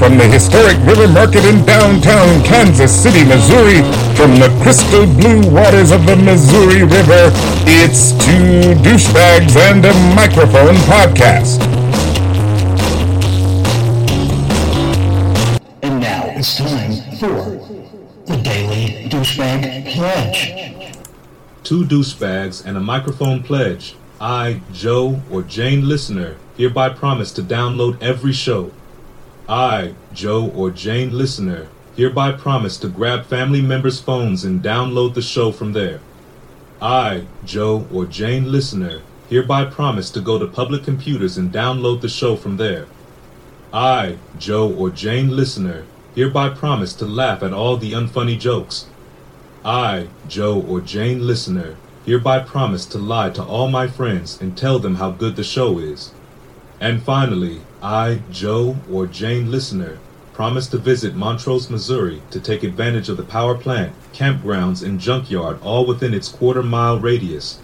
from the historic River Market in downtown Kansas City, Missouri, from the crystal blue waters of the Missouri River, it's Two Douchebags and a Microphone podcast. And now it's time for the Daily Douchebag Pledge. Two douchebags and a microphone pledge. I, Joe, or Jane listener, hereby promise to download every show. I, Joe, or Jane listener, hereby promise to grab family members' phones and download the show from there. I, Joe, or Jane listener, hereby promise to go to public computers and download the show from there. I, Joe, or Jane listener, hereby promise to laugh at all the unfunny jokes. I, Joe, or Jane listener, hereby promise to lie to all my friends and tell them how good the show is. And finally, I, Joe, or Jane listener, promise to visit Montrose, Missouri to take advantage of the power plant, campgrounds, and junkyard all within its quarter mile radius.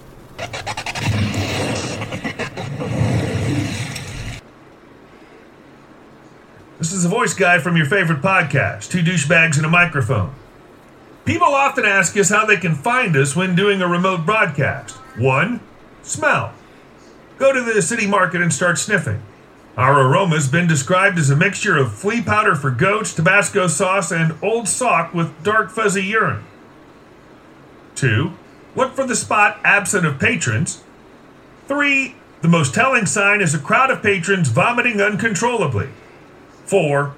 This is the voice guy from your favorite podcast, Two Douchebags and a Microphone. People often ask us how they can find us when doing a remote broadcast. One, smell. Go to the city market and start sniffing. Our aroma has been described as a mixture of flea powder for goats, Tabasco sauce, and old sock with dark fuzzy urine. Two, look for the spot absent of patrons. Three, the most telling sign is a crowd of patrons vomiting uncontrollably. Four,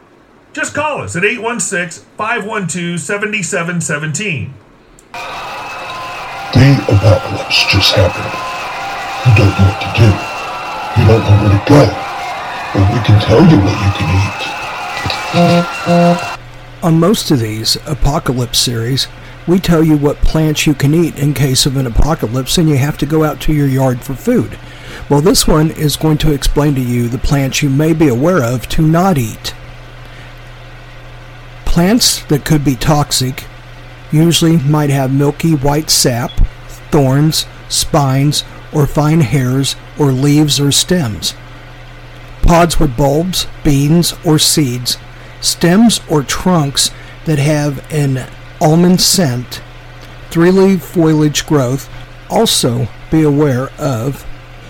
just call us at 816 512 7717. The apocalypse just happened. You don't know what to do. You don't know where to go. We can tell you what you can eat. On most of these apocalypse series, we tell you what plants you can eat in case of an apocalypse and you have to go out to your yard for food. Well, this one is going to explain to you the plants you may be aware of to not eat. Plants that could be toxic usually might have milky white sap, thorns, spines, or fine hairs or leaves or stems. Pods with bulbs, beans, or seeds, stems or trunks that have an almond scent, three leaf foliage growth. Also, be aware of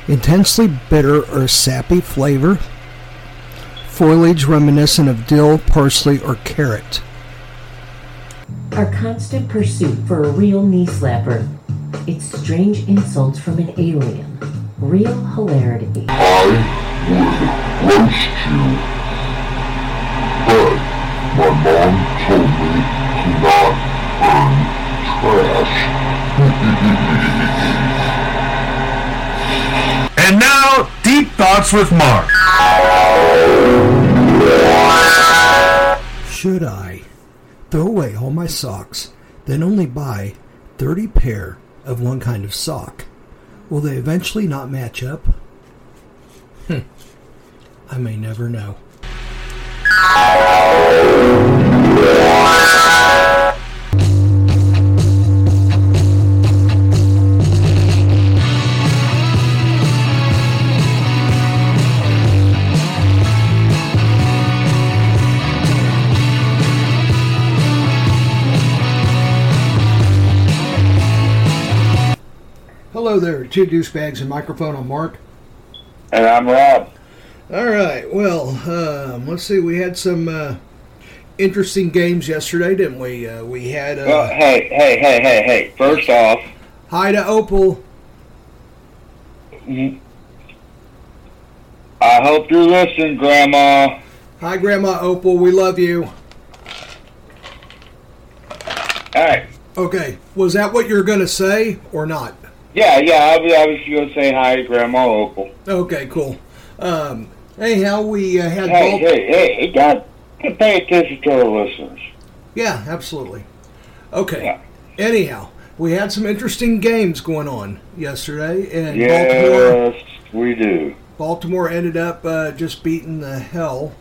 intensely bitter or sappy flavor, foliage reminiscent of dill, parsley, or carrot. Our constant pursuit for a real knee slapper. It's strange insults from an alien. Real hilarity. Would roast you. But my mom told me to not burn trash. And now, Deep Thoughts with Mark. Should I throw away all my socks, then only buy 30 pair of one kind of sock? Will they eventually not match up? Hmm. I may never know. Hello there, two douchebags and microphone on Mark. And I'm Rob. All right. Well, um, let's see. We had some uh, interesting games yesterday, didn't we? Uh, we had uh, Well, hey, hey, hey, hey, hey. First off, hi to Opal. I hope you're listening, Grandma. Hi, Grandma Opal. We love you. All right. Okay. Was that what you're going to say or not? Yeah, yeah. I was, I was going to say hi to Grandma Opal. Okay. Cool. Um, anyhow, we uh, had Hey, hey, hey. You got to pay attention to our listeners. Yeah, absolutely. Okay. Yeah. Anyhow, we had some interesting games going on yesterday, and Baltimore. Yes, we do. Baltimore ended up uh, just beating the hell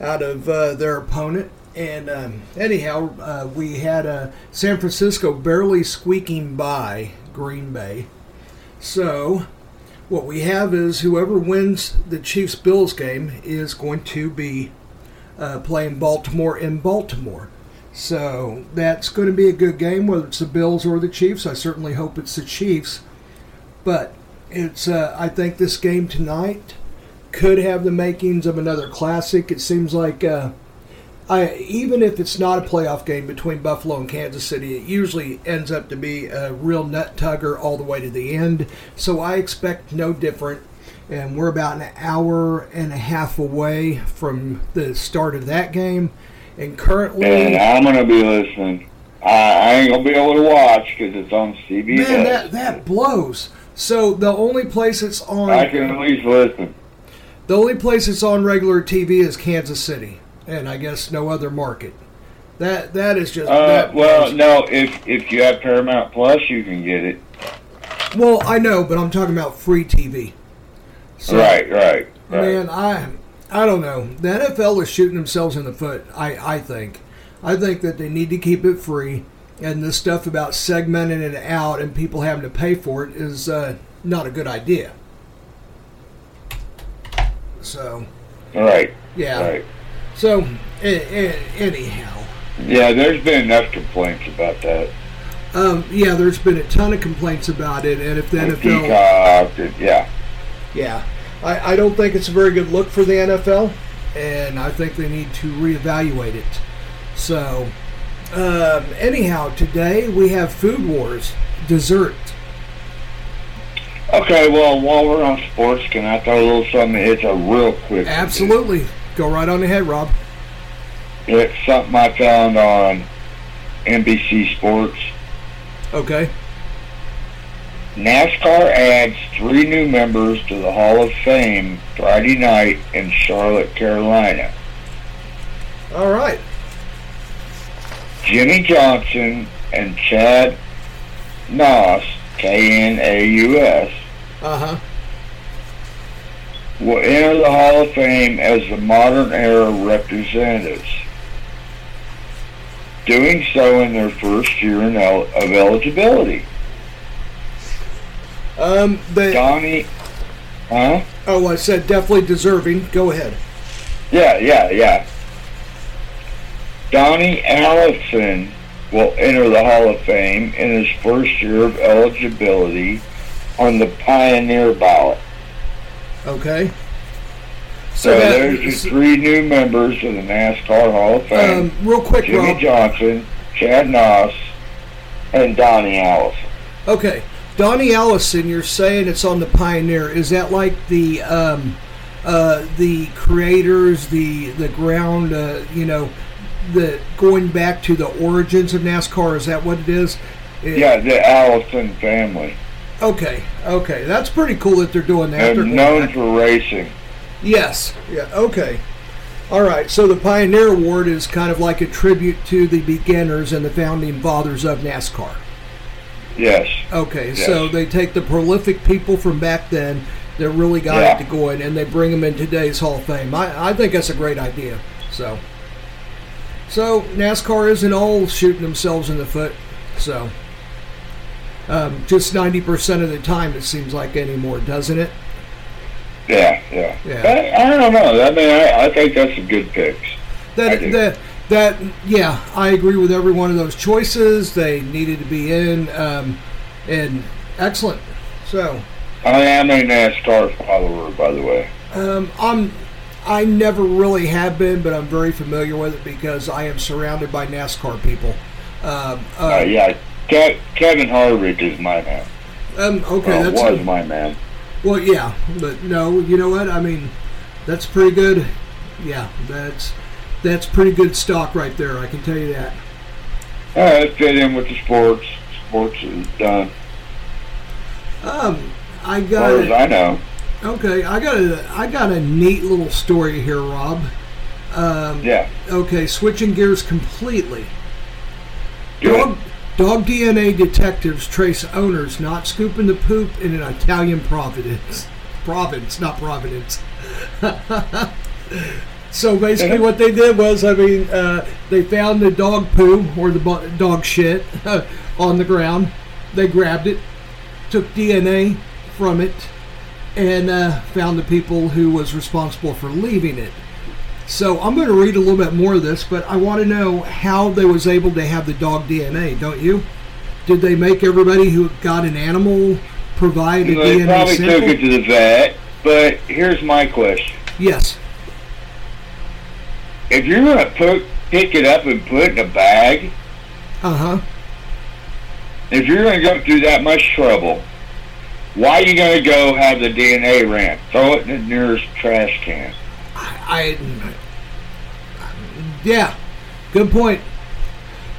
out of uh, their opponent. And um, anyhow, uh, we had uh, San Francisco barely squeaking by Green Bay. So, what we have is whoever wins the Chiefs Bills game is going to be uh, playing Baltimore in Baltimore. So that's going to be a good game, whether it's the Bills or the Chiefs. I certainly hope it's the Chiefs. But it's uh, I think this game tonight could have the makings of another classic. It seems like uh, I even if it's not a playoff game between Buffalo and Kansas City, it usually ends up to be a real nut tugger all the way to the end. So I expect no different. And we're about an hour and a half away from the start of that game. And currently, And I'm gonna be listening. I, I ain't gonna be able to watch because it's on CBS. man, that that blows. So the only place it's on, I can at least listen. the only place it's on regular TV is Kansas City, and I guess no other market. That that is just Uh, that well, no. If if you have Paramount Plus, you can get it. well, I know, but I'm talking about free TV. So, right, right, right. Man, I I don't know. The NFL is shooting themselves in the foot. I I think, I think that they need to keep it free, and this stuff about segmenting it out and people having to pay for it is uh, not a good idea. So right, yeah. right. So anyhow, Yeah, there's been enough complaints about that. um, yeah, there's been a ton of complaints about it, and if the With NFL, Peacock, and- yeah. yeah, I, I don't think it's a very good look for the NFL, and I think they need to reevaluate it. So, um, anyhow, today we have food wars, dessert. Okay, well, while we're on sports, can I throw a little something? It's a real quick. Absolutely, go right on ahead, Rob. It's something I found on NBC Sports. Okay. NASCAR adds three new members to the Hall of Fame Friday night in Charlotte, Carolina. All right. Jimmie Johnson and Chad Knaus, K-N-A-U-S, Uh huh. Will enter the Hall of Fame as the modern era representatives, doing so in their first year el- of eligibility. Um. They. Donnie, huh? Oh, I said definitely deserving. Go ahead. Yeah, yeah, yeah. Donnie Allison will enter the Hall of Fame in his first year of eligibility on the Pioneer ballot. Okay. So, there's your three new members of the NASCAR Hall of Fame. um, real quick, Jimmie Rob. Johnson, Chad Knaus, and Donnie Allison. Okay, Donnie Allison, you're saying it's on the Pioneer. Is that like the um, uh, the creators, the the ground, uh, you know, the going back to the origins of NASCAR? Is that what it is? It- Yeah, the Allison family. Okay. Okay, that's pretty cool that they're doing that. They're They're known for racing. Yes. Yeah. Okay. All right. So the Pioneer Award is kind of like a tribute to the beginners and the founding fathers of NASCAR. Yes. Okay, Yes. so they take the prolific people from back then that really got Yeah. it to going, and they bring them in today's Hall of Fame. I, I think that's a great idea. So, so NASCAR isn't all shooting themselves in the foot. So, um, just ninety percent of the time, it seems like anymore, doesn't it? Yeah, yeah. Yeah. I, I don't know. I mean, I, I think that's a good picks. That that that yeah, I agree with every one of those choices. They needed to be in, um, and excellent. So. I am a NASCAR follower, by the way. Um, I'm. I never really have been, but I'm very familiar with it because I am surrounded by NASCAR people. Um, uh, Uh, yeah, Ke- Kevin Harvick is my man. um, okay, Well, that's was my man. well, yeah, but no, you know what? I mean, that's pretty good. Yeah, that's that's pretty good stock right there. I can tell you that. All right, fit in with the sports. Sports is done, Um, I as got far as. I know. Okay, I got a I got a neat little story here, Rob. Um, Yeah. Okay, switching gears completely. Dog, dog DNA detectives trace owners not scooping the poop in an Italian Providence. Province, not Providence. so basically, what they did was, I mean, uh, they found the dog poo or the dog shit on the ground. They grabbed it, took DNA from it, and uh, found the people who was responsible for leaving it. So I'm going to read a little bit more of this, but I want to know how they was able to have the dog DNA, don't you? Did they make everybody who got an animal provide a They DNA probably sample? took it to the vet, but here's my question. yes. If you're going to put, pick it up and put it in a bag, Uh huh. if you're going to go through that much trouble, why are you going to go have the DNA ran? Throw it in the nearest trash can. I, yeah, good point.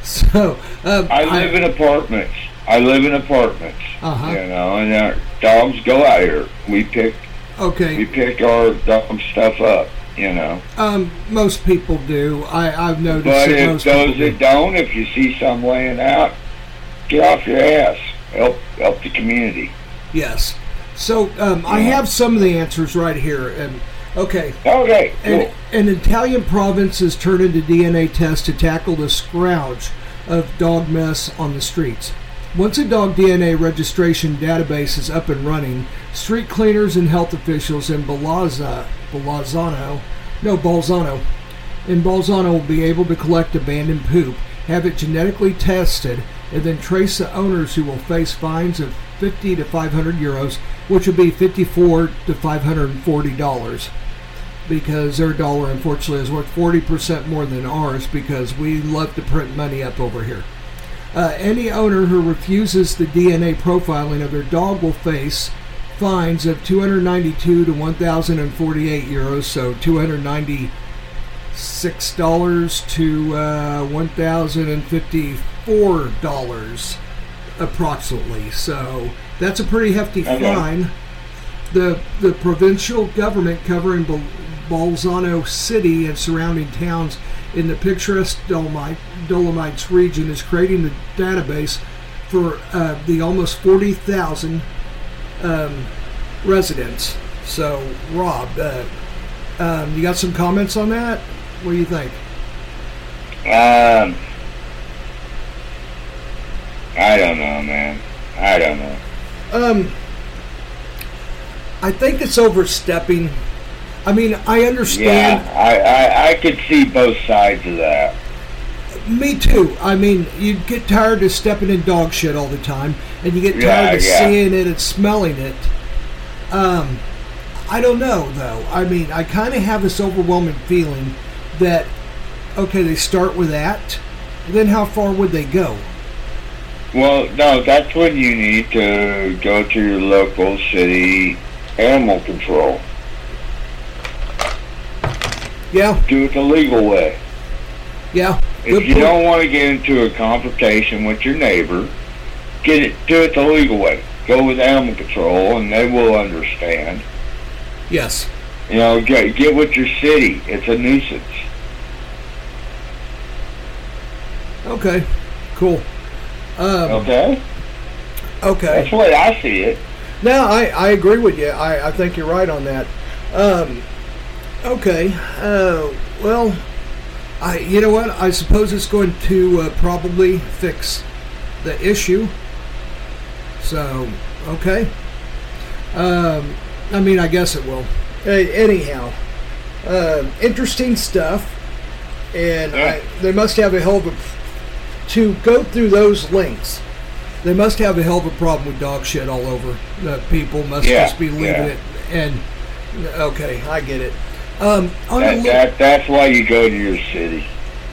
So um, I live in apartments. I live in apartments. Uh-huh. You know, and our dogs go out here. We pick Okay. we pick our dog stuff up. You know, Um, most people do. I I've noticed but that if most those people do. that don't, if you see some laying out, get off your ass. Help help the community. Yes. So um, I have some of the answers right here. And okay, Okay, an, cool. an Italian province has turned into DNA tests to tackle the scourge of dog mess on the streets. Once a dog DNA registration database is up and running, street cleaners and health officials in Balazza, Balazzano, no Bolzano, in Bolzano will be able to collect abandoned poop, have it genetically tested, and then trace the owners who will face fines of 50 to 500 euros, which would be 54 to 540 dollars because their dollar unfortunately is worth 40% more than ours because we love to print money up over here. Uh, any owner who refuses the DNA profiling of their dog will face fines of 292 to 1,048 euros, so 296 dollars to uh, 1,054 dollars approximately. So that's a pretty hefty Okay. fine the the provincial government covering Bol- Bolzano City and surrounding towns in the picturesque Dolomite, Dolomites region is creating the database for uh, the almost 40,000 um, residents. So, Rob, uh, um, you got some comments on that? What do you think? Um, I don't know, man. I don't know. Um, I think it's overstepping. I mean, I understand. Yeah, I, I I could see both sides of that. Me too. I mean, you get tired of stepping in dog shit all the time, and you get tired Yeah, of yeah. seeing it and smelling it. Um, I don't know though. I mean, I kind of have this overwhelming feeling that okay, they start with that, then how far would they go? Well, no, that's when you need to go to your local city animal control. Yeah, Do it the legal way. yeah. If Good you point. don't want to get into a confrontation with your neighbor, get it do it the legal way. Go with animal control, and they will understand. Yes. You know, get get with your city. It's a nuisance. Okay. Cool. Um, Okay, okay. that's the way I see it. No, I, I agree with you. I, I think you're right on that. Um, okay. Uh, well, I you know what? I suppose it's going to uh, probably fix the issue. So, okay. Um, I mean, I guess it will. Anyhow, uh, interesting stuff. And I, they must have a hell of a to go through those links. They must have a hell of a problem with dog shit all over. The people must Yeah, just be leaving yeah. it. And okay, I get it. Um, on That, li- that that's why you go to your city.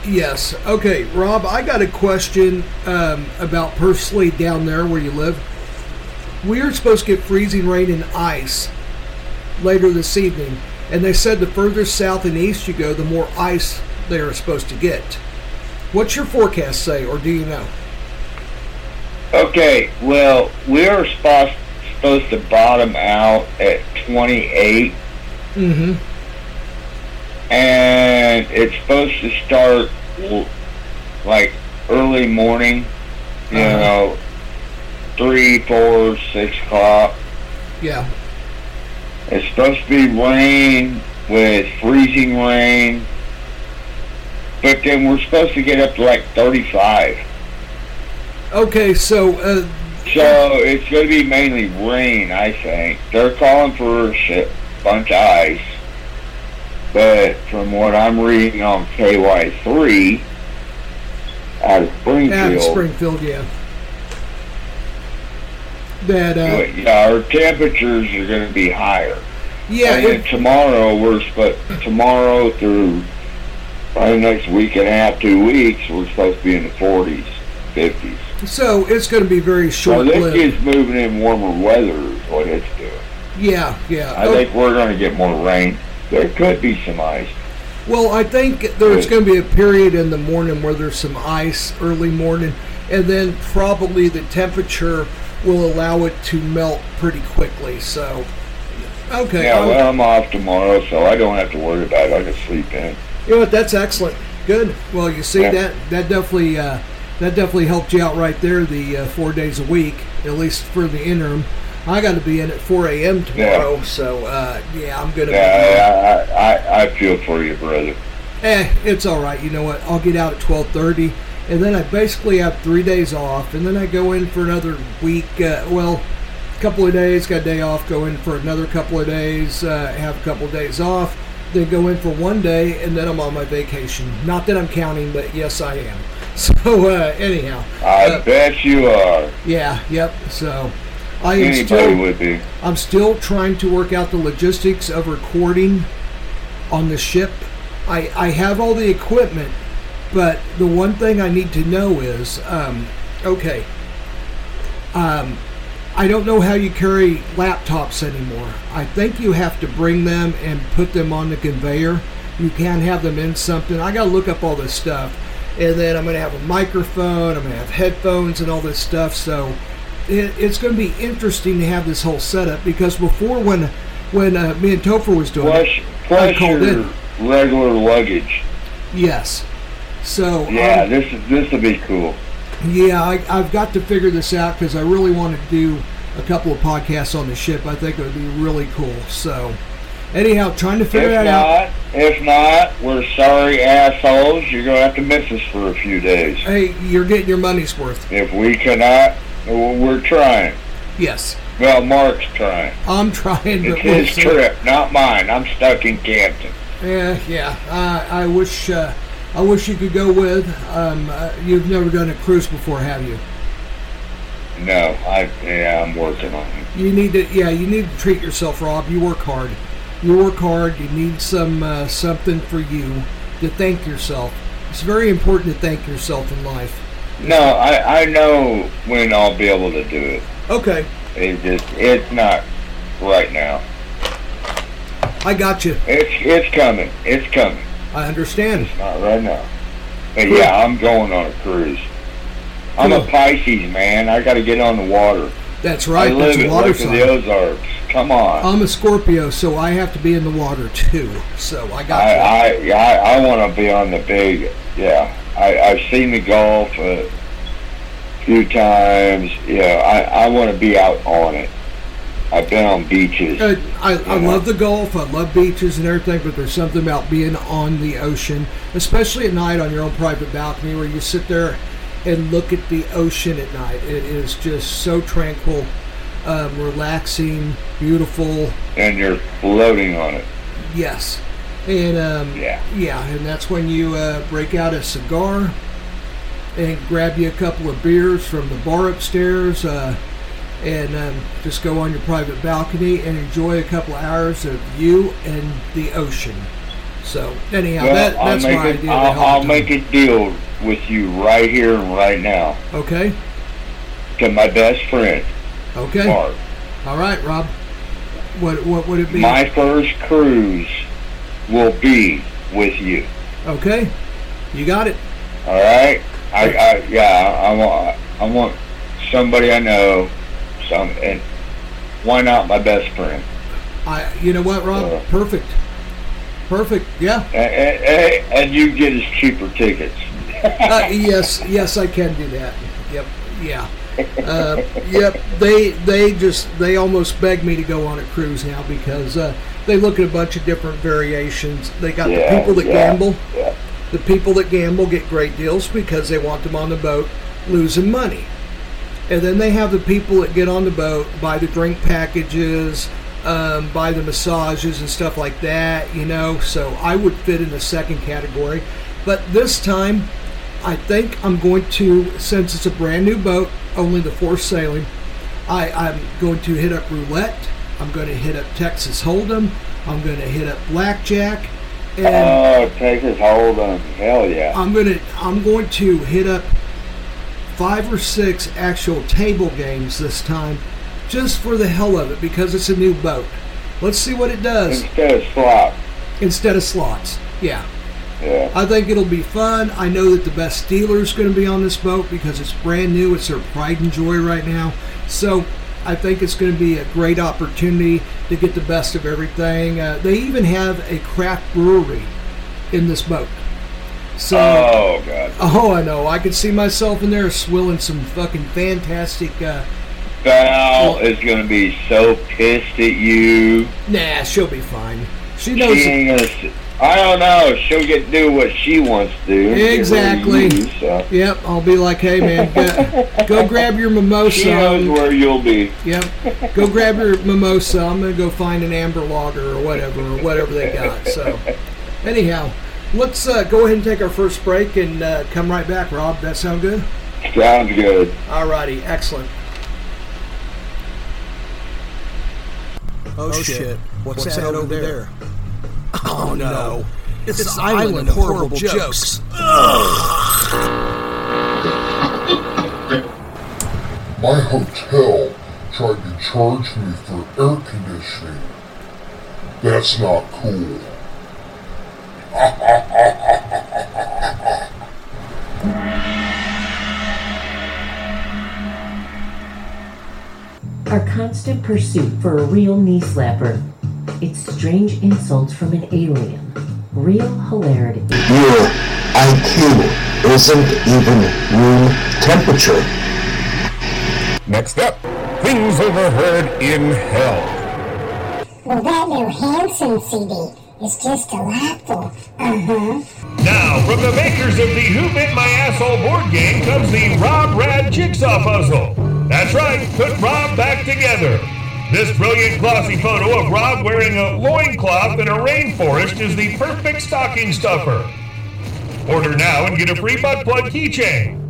yes. Okay, Rob, I got a question um, about Pursley down there where you live. We are supposed to get freezing rain and ice later this evening, and they said the further south and east you go, the more ice they are supposed to get. What's your forecast say, or do you know? Okay, well, we are supposed supposed to bottom out at 28, Mm-hmm. and it's supposed to start like early morning. You Uh-huh. know, three, four, six o'clock. Yeah. It's supposed to be rain with freezing rain, but then we're supposed to get up to like 35. Okay, so uh, So it's going to be mainly rain, I think. They're calling for a shit bunch of ice. But from what I'm reading on KY3 out of Springfield, Out of Springfield, yeah. That uh, yeah, our temperatures are going to be higher. yeah, and it, tomorrow we're supposed tomorrow through probably next week and a half, two weeks, we're supposed to be in the 40s, 50s. so it's going to be very short. So this is moving in warmer weather is what it's doing. Yeah, yeah. I Oh, think we're going to get more rain. There could be some ice. Well, I think there's going to be a period in the morning where there's some ice early morning, and then probably the temperature will allow it to melt pretty quickly. So, okay. Yeah, well, I'm off tomorrow, so I don't have to worry about it. I can sleep in. You know what? That's excellent. Good. Well, you see Yeah. that that definitely uh, that definitely helped you out right there. The uh, four days a week, at least for the interim. I got to be in at 4 a.m. tomorrow, so uh, yeah, I'm gonna. be, Yeah, I, I, I feel for you, brother. Eh, it's all right. You know what? I'll get out at 12:30, and then I basically have three days off, and then I go in for another week. Uh, well, a couple of days, got a day off. Go in for another couple of days. Uh, have a couple of days off. Then go in for one day, and then I'm on my vacation. Not that I'm counting, but yes, I am. So uh, anyhow, I uh, bet you are. yeah, yep. So I am Anybody still. would be. I'm still trying to work out the logistics of recording on the ship. I, I have all the equipment, but the one thing I need to know is um, okay, um, I don't know how you carry laptops anymore. I think you have to bring them and put them on the conveyor. You can't have them in something. I got to look up all this stuff. And then I'm going to have a microphone, I'm going to have headphones and all this stuff. So it, it's going to be interesting to have this whole setup because before when when uh, me and Topher was doing Plus, it, plus called your in. regular luggage. yes. So Yeah, um, this is this will be cool. Yeah, I, I've got to figure this out because I really want to do a couple of podcasts on the ship. I think it would be really cool. So, anyhow, trying to figure If that out. if not, we're sorry assholes. You're gonna have to miss us for a few days. Hey, you're getting your money's worth. If we cannot, we're trying. Yes, Well, Mark's trying. I'm trying, It's his trip, not mine. I'm stuck in Campton. Yeah, yeah. I, I wish, uh, I wish you could go with. Um, uh, you've never done a cruise before, have you? No, I yeah, I'm working on it. You need to, yeah, you need to treat yourself, Rob. You work hard. You work hard. You need some uh, something for you to thank yourself. It's very important to thank yourself in life. No, I I know when I'll be able to do it. Okay, It just it's not right now. I got you. It's it's coming. It's coming. I understand. Not right now. But yeah, I'm going on a cruise. I'm a Pisces man. I got to get on the water. That's right. I That's live at water of the. Ozarks. Come on. I'm a Scorpio, so I have to be in the water too. So I got I you. I I, I want to be on the big. Yeah, I I've seen the Gulf a few times. Yeah, I I want to be out on it. I've been on beaches. Uh, I, I Yeah. love the Gulf. I love beaches and everything, but there's something about being on the ocean, especially at night on your own private balcony where you sit there and look at the ocean at night. It is just so tranquil, um, relaxing, beautiful. and you're floating on it. Yes. And um, Yeah. yeah, and that's when you uh, break out a cigar and grab you a couple of beers from the bar upstairs uh, and um, just go on your private balcony and enjoy a couple of hours of you and the ocean. So anyhow, Well, that, I'll that's make my it. idea. I'll, I'll make a deal with you right here and right now Okay. to my best friend, Okay. Mark. All right, Rob. What what would it be? My first cruise will be with you. okay. You got it. All right. I, I yeah. I want. I want somebody I know. Some and why not my best friend? I. You know what, Rob? Uh. Perfect. Perfect. Yeah. And, and, and you get us cheaper tickets. uh, yes, yes, I can do that. Yep, yeah, uh, yep. They they just they almost beg me to go on a cruise now because uh, they look at a bunch of different variations. They got Yeah, the people that yeah, gamble. yeah. The people that gamble get great deals because they want them on the boat losing money, and then they have the people that get on the boat buy the drink packages. um, by the massages and stuff like that, you know. So I would fit in the second category. But this time, I think I'm going to, since it's a brand new boat, only the fourth sailing, I, I'm going to hit up roulette. I'm going to hit up Texas Hold'em. I'm going to hit up blackjack, and Oh, Texas Hold'em. Hell yeah. I'm gonna I'm going to hit up five or six actual table games this time, just for the hell of it, because it's a new boat. Let's see what it does Instead of slop. instead of slots. Yeah. Yeah. I think it'll be fun. I know that the best dealer is going to be on this boat because it's brand new. It's their pride and joy right now. So I think it's going to be a great opportunity to get the best of everything. Uh, they even have a craft brewery in this boat. So. Oh, God. Oh, I know. I could see myself in there swilling some fucking fantastic. Uh, Val is going to be so pissed at you. nah, she'll be fine. She She knows. going to. I don't know. She'll get do what she wants to do. Get rid of Exactly. you, so. Yep, I'll be like, hey man, go, go grab your mimosa. She knows where you'll be. Yep, go grab your mimosa. I'm gonna go find an amber lager or whatever, or whatever they got. So, anyhow, let's uh, go ahead and take our first break and uh, come right back. Rob, that sound good? Sounds good. Alrighty, excellent. Oh, shit! What's, that, over there? Oh no! It's, the island of horrible jokes. My hotel tried to charge me for air conditioning. That's not cool. Our constant pursuit for a real knee slapper. It's strange insults from an alien. Real hilarity. Your IQ isn't even room temperature. Next up, things overheard in hell. Well, that new Hanson CD is just delightful. Uh-huh. Now, from the makers of the Who Bit My Asshole board game comes the Rob Rad Jigsaw Puzzle. That's right, put Rob back together. This brilliant glossy photo of Rob wearing a loincloth in a rainforest is the perfect stocking stuffer. Order now and get a free butt plug keychain.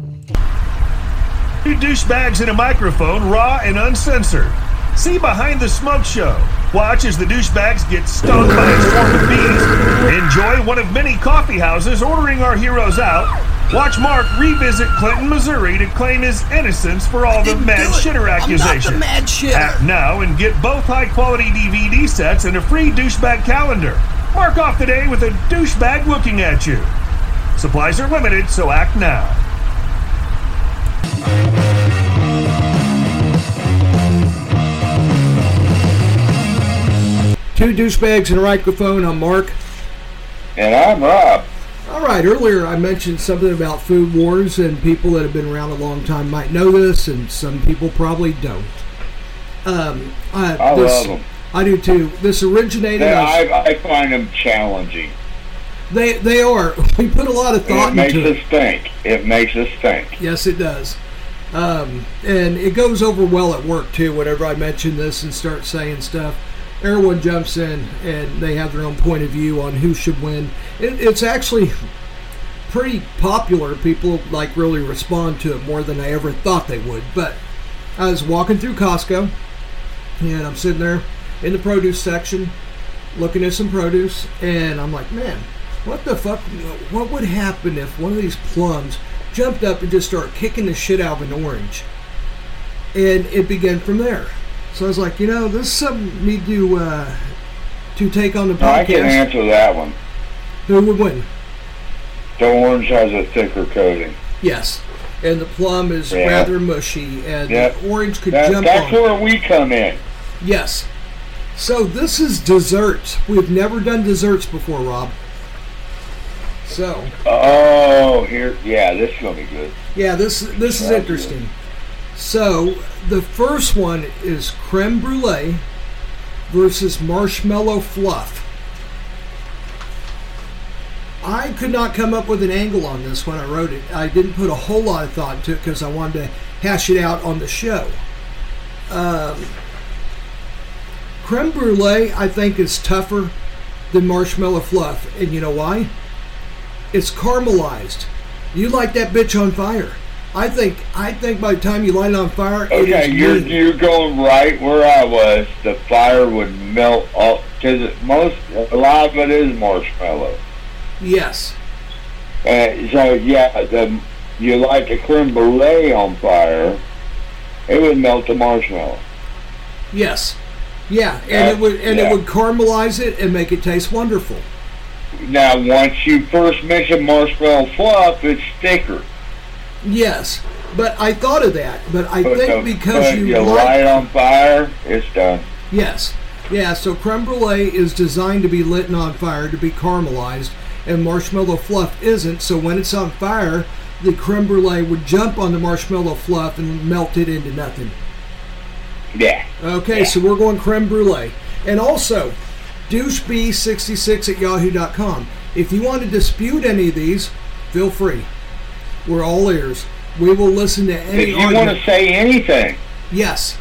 Two douchebags in a microphone, raw and uncensored. See behind the smoke show. Watch as the douchebags get stung by a swarm of bees. Enjoy one of many coffee houses ordering our heroes out. Watch Mark revisit Clinton, Missouri to claim his innocence for all the mad shitter accusations. mad shitter. Act now and get both high quality DVD sets and a free douchebag calendar. Mark off the day with a douchebag looking at you. Supplies are limited, so act now. Two douchebags and a microphone. I'm Mark. And I'm Rob. All right, earlier I mentioned something about food wars, and people that have been around a long time might know this, and some people probably don't. Um, I, I this, love them. I do too. This originated. as- I, I find them challenging. they they are. We put a lot of thought it makes into us it. think. It makes us think. Yes, it does. Um, and it goes over well at work too. Whenever I mention this and start saying stuff, everyone jumps in and they have their own point of view on who should win. It, it's actually pretty popular. People like really respond to it more than I ever thought they would. But I was walking through Costco and I'm sitting there in the produce section looking at some produce and I'm like, man, what the fuck? What would happen if one of these plums jumped up and just started kicking the shit out of an orange? And it began from there. So I was like, you know, this is something we do uh, to take on the podcast. I can answer that one. Who would win? The orange has a thicker coating. Yes. And the plum is Yeah. rather mushy, and Yep. the orange could That, jump that's on. where we come in. Yes. So this is desserts. We've never done desserts before, Rob. So Oh, here, yeah, this is gonna be good. yeah, this this is That's interesting. So the first one is creme brulee versus marshmallow fluff. I could not come up with an angle on this when I wrote it. I didn't put a whole lot of thought into it because I wanted to hash it out on the show. Um, creme brulee, I think, is tougher than marshmallow fluff, and you know why? It's caramelized. You light that bitch on fire. I think. I think by the time you light it on fire, Okay, you're mean. you're going right where I was. The fire would melt off because most a lot of it is marshmallow. Yes. Uh, so yeah, the you light the creme brulee on fire, it would melt the marshmallow. Yes. Yeah, and Yeah, it would and yeah. it would caramelize it and make it taste wonderful. Now, once you first mention marshmallow fluff, it's thicker. Yes, but I thought of that. But I But think the- because you, you light it on fire, it's done. yes, yeah. So creme brulee is designed to be lit on fire to be caramelized, and marshmallow fluff isn't. So when it's on fire, the creme brulee would jump on the marshmallow fluff and melt it into nothing. Yeah. Okay, so we're going creme brulee. And also, doucheb66 at yahoo.com. If you want to dispute any of these, feel free. We're all ears. We will listen to any If you want to say anything, Yes.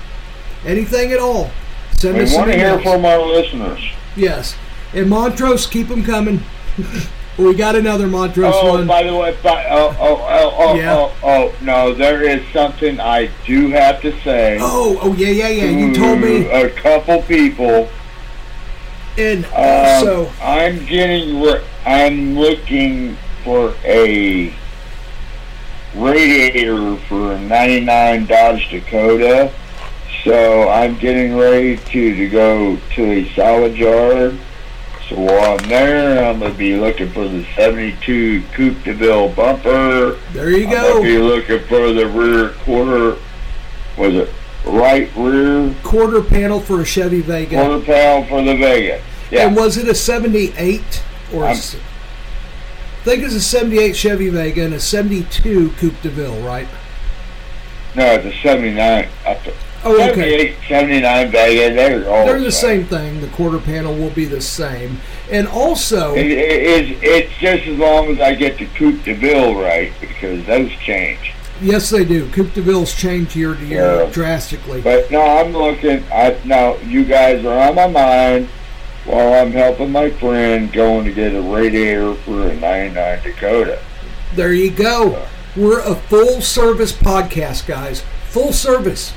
Anything at all. Send we us want to hear emails. from our listeners. Yes. And Montrose, keep them coming. we got another Montrose Oh, one. by the way, by, oh, oh, oh, oh, Yeah. oh, oh, no, there is something I do have to say. Oh, oh yeah, yeah, yeah. You told me. A couple people. And Um, I'm getting. Re- I'm looking for a radiator for a '99 Dodge Dakota. So I'm getting ready to to go to a salvage yard. So while I'm there, I'm gonna be looking for the '72 Coupe de Ville bumper. there you go. I'm be looking for the rear quarter. Was it right rear Quarter panel for a Chevy Vega. quarter panel for the Vega? Yeah. And was it a 78 or a I'm- I think it's a 78 Chevy Vega and a 72 Coupe de Ville, right? No, it's a 79. Oh, okay. 78, 79 Vega. They're all They're the same thing. The quarter panel will be the same. And also, It, it, it's, it's just as long as I get the Coupe de Ville right because those change. yes, they do. Coupe de Villes change year to year Yeah. drastically. But no, I'm looking. I now you guys are on my mind while I'm helping my friend going to get a radiator for a 99 Dakota. There you go. We're a full service podcast, guys. Full service.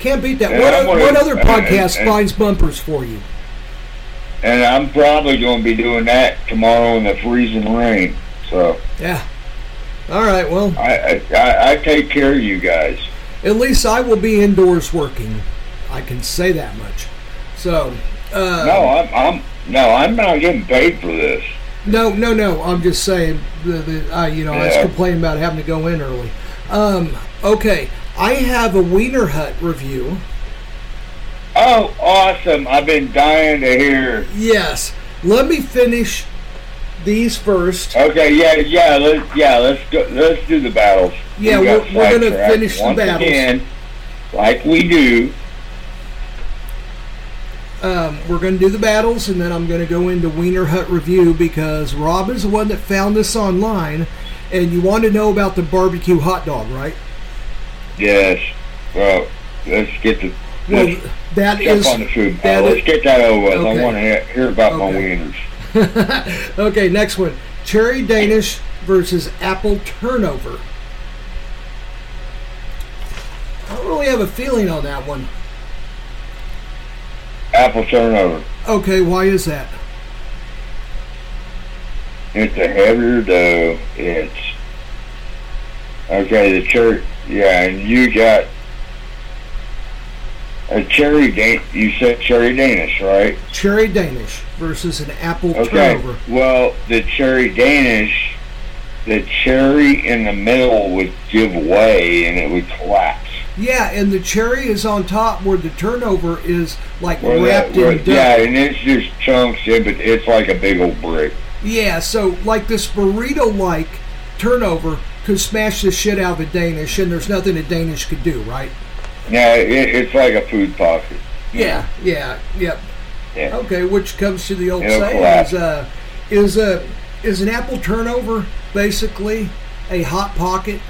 Can't beat that. And What, gonna- what other podcast and- finds bumpers for you? And I'm probably going to be doing that tomorrow in the freezing rain. So Yeah. All right. Well, I, I, I take care of you guys. at least I will be indoors working. I can say that much. So, uh, No, I'm, I'm no, I'm not getting paid for this. No, no, no. I'm just saying. The, the, uh, you know, I was complaining about having to go in early. Um, okay, I have a Wiener Hut review. Oh, awesome! I've been dying to hear. Yes. Let me finish these first. Okay, yeah, yeah, let's yeah, let's go. Let's do the battles. Yeah, We got we're- we're gonna finish the battles. again, like we do. Um, we're going to do the battles, and then I'm going to go into Wiener Hut review because Rob is the one that found this online, and you want to know about the barbecue hot dog, right? Yes. Well, let's get the. Well, that is on the food. that is- let's get that over with. Okay. I want to hear, hear about my wieners. okay, next one. Cherry Danish versus apple turnover. I don't really have a feeling on that one. Apple turnover. Okay, why is that? It's a heavier dough. It's okay. The cherry, yeah, and you got a cherry. Dan- you said cherry Danish, right? Cherry Danish versus an apple Okay. turnover. Well, the cherry Danish, the cherry in the middle would give way and it would collapse. Yeah, and the cherry is on top where the turnover is like Where wrapped that- in dough. yeah, and it's just chunks in, but it's like a big old brick. Yeah, so like this burrito like turnover could smash the shit out of a Danish, and there's nothing a Danish could do, right? Yeah, it, it's like a food pocket. Yeah, yeah, yep. Yeah. Okay, which comes to the old It'll saying collapse. is uh, is a is an apple turnover basically a hot pocket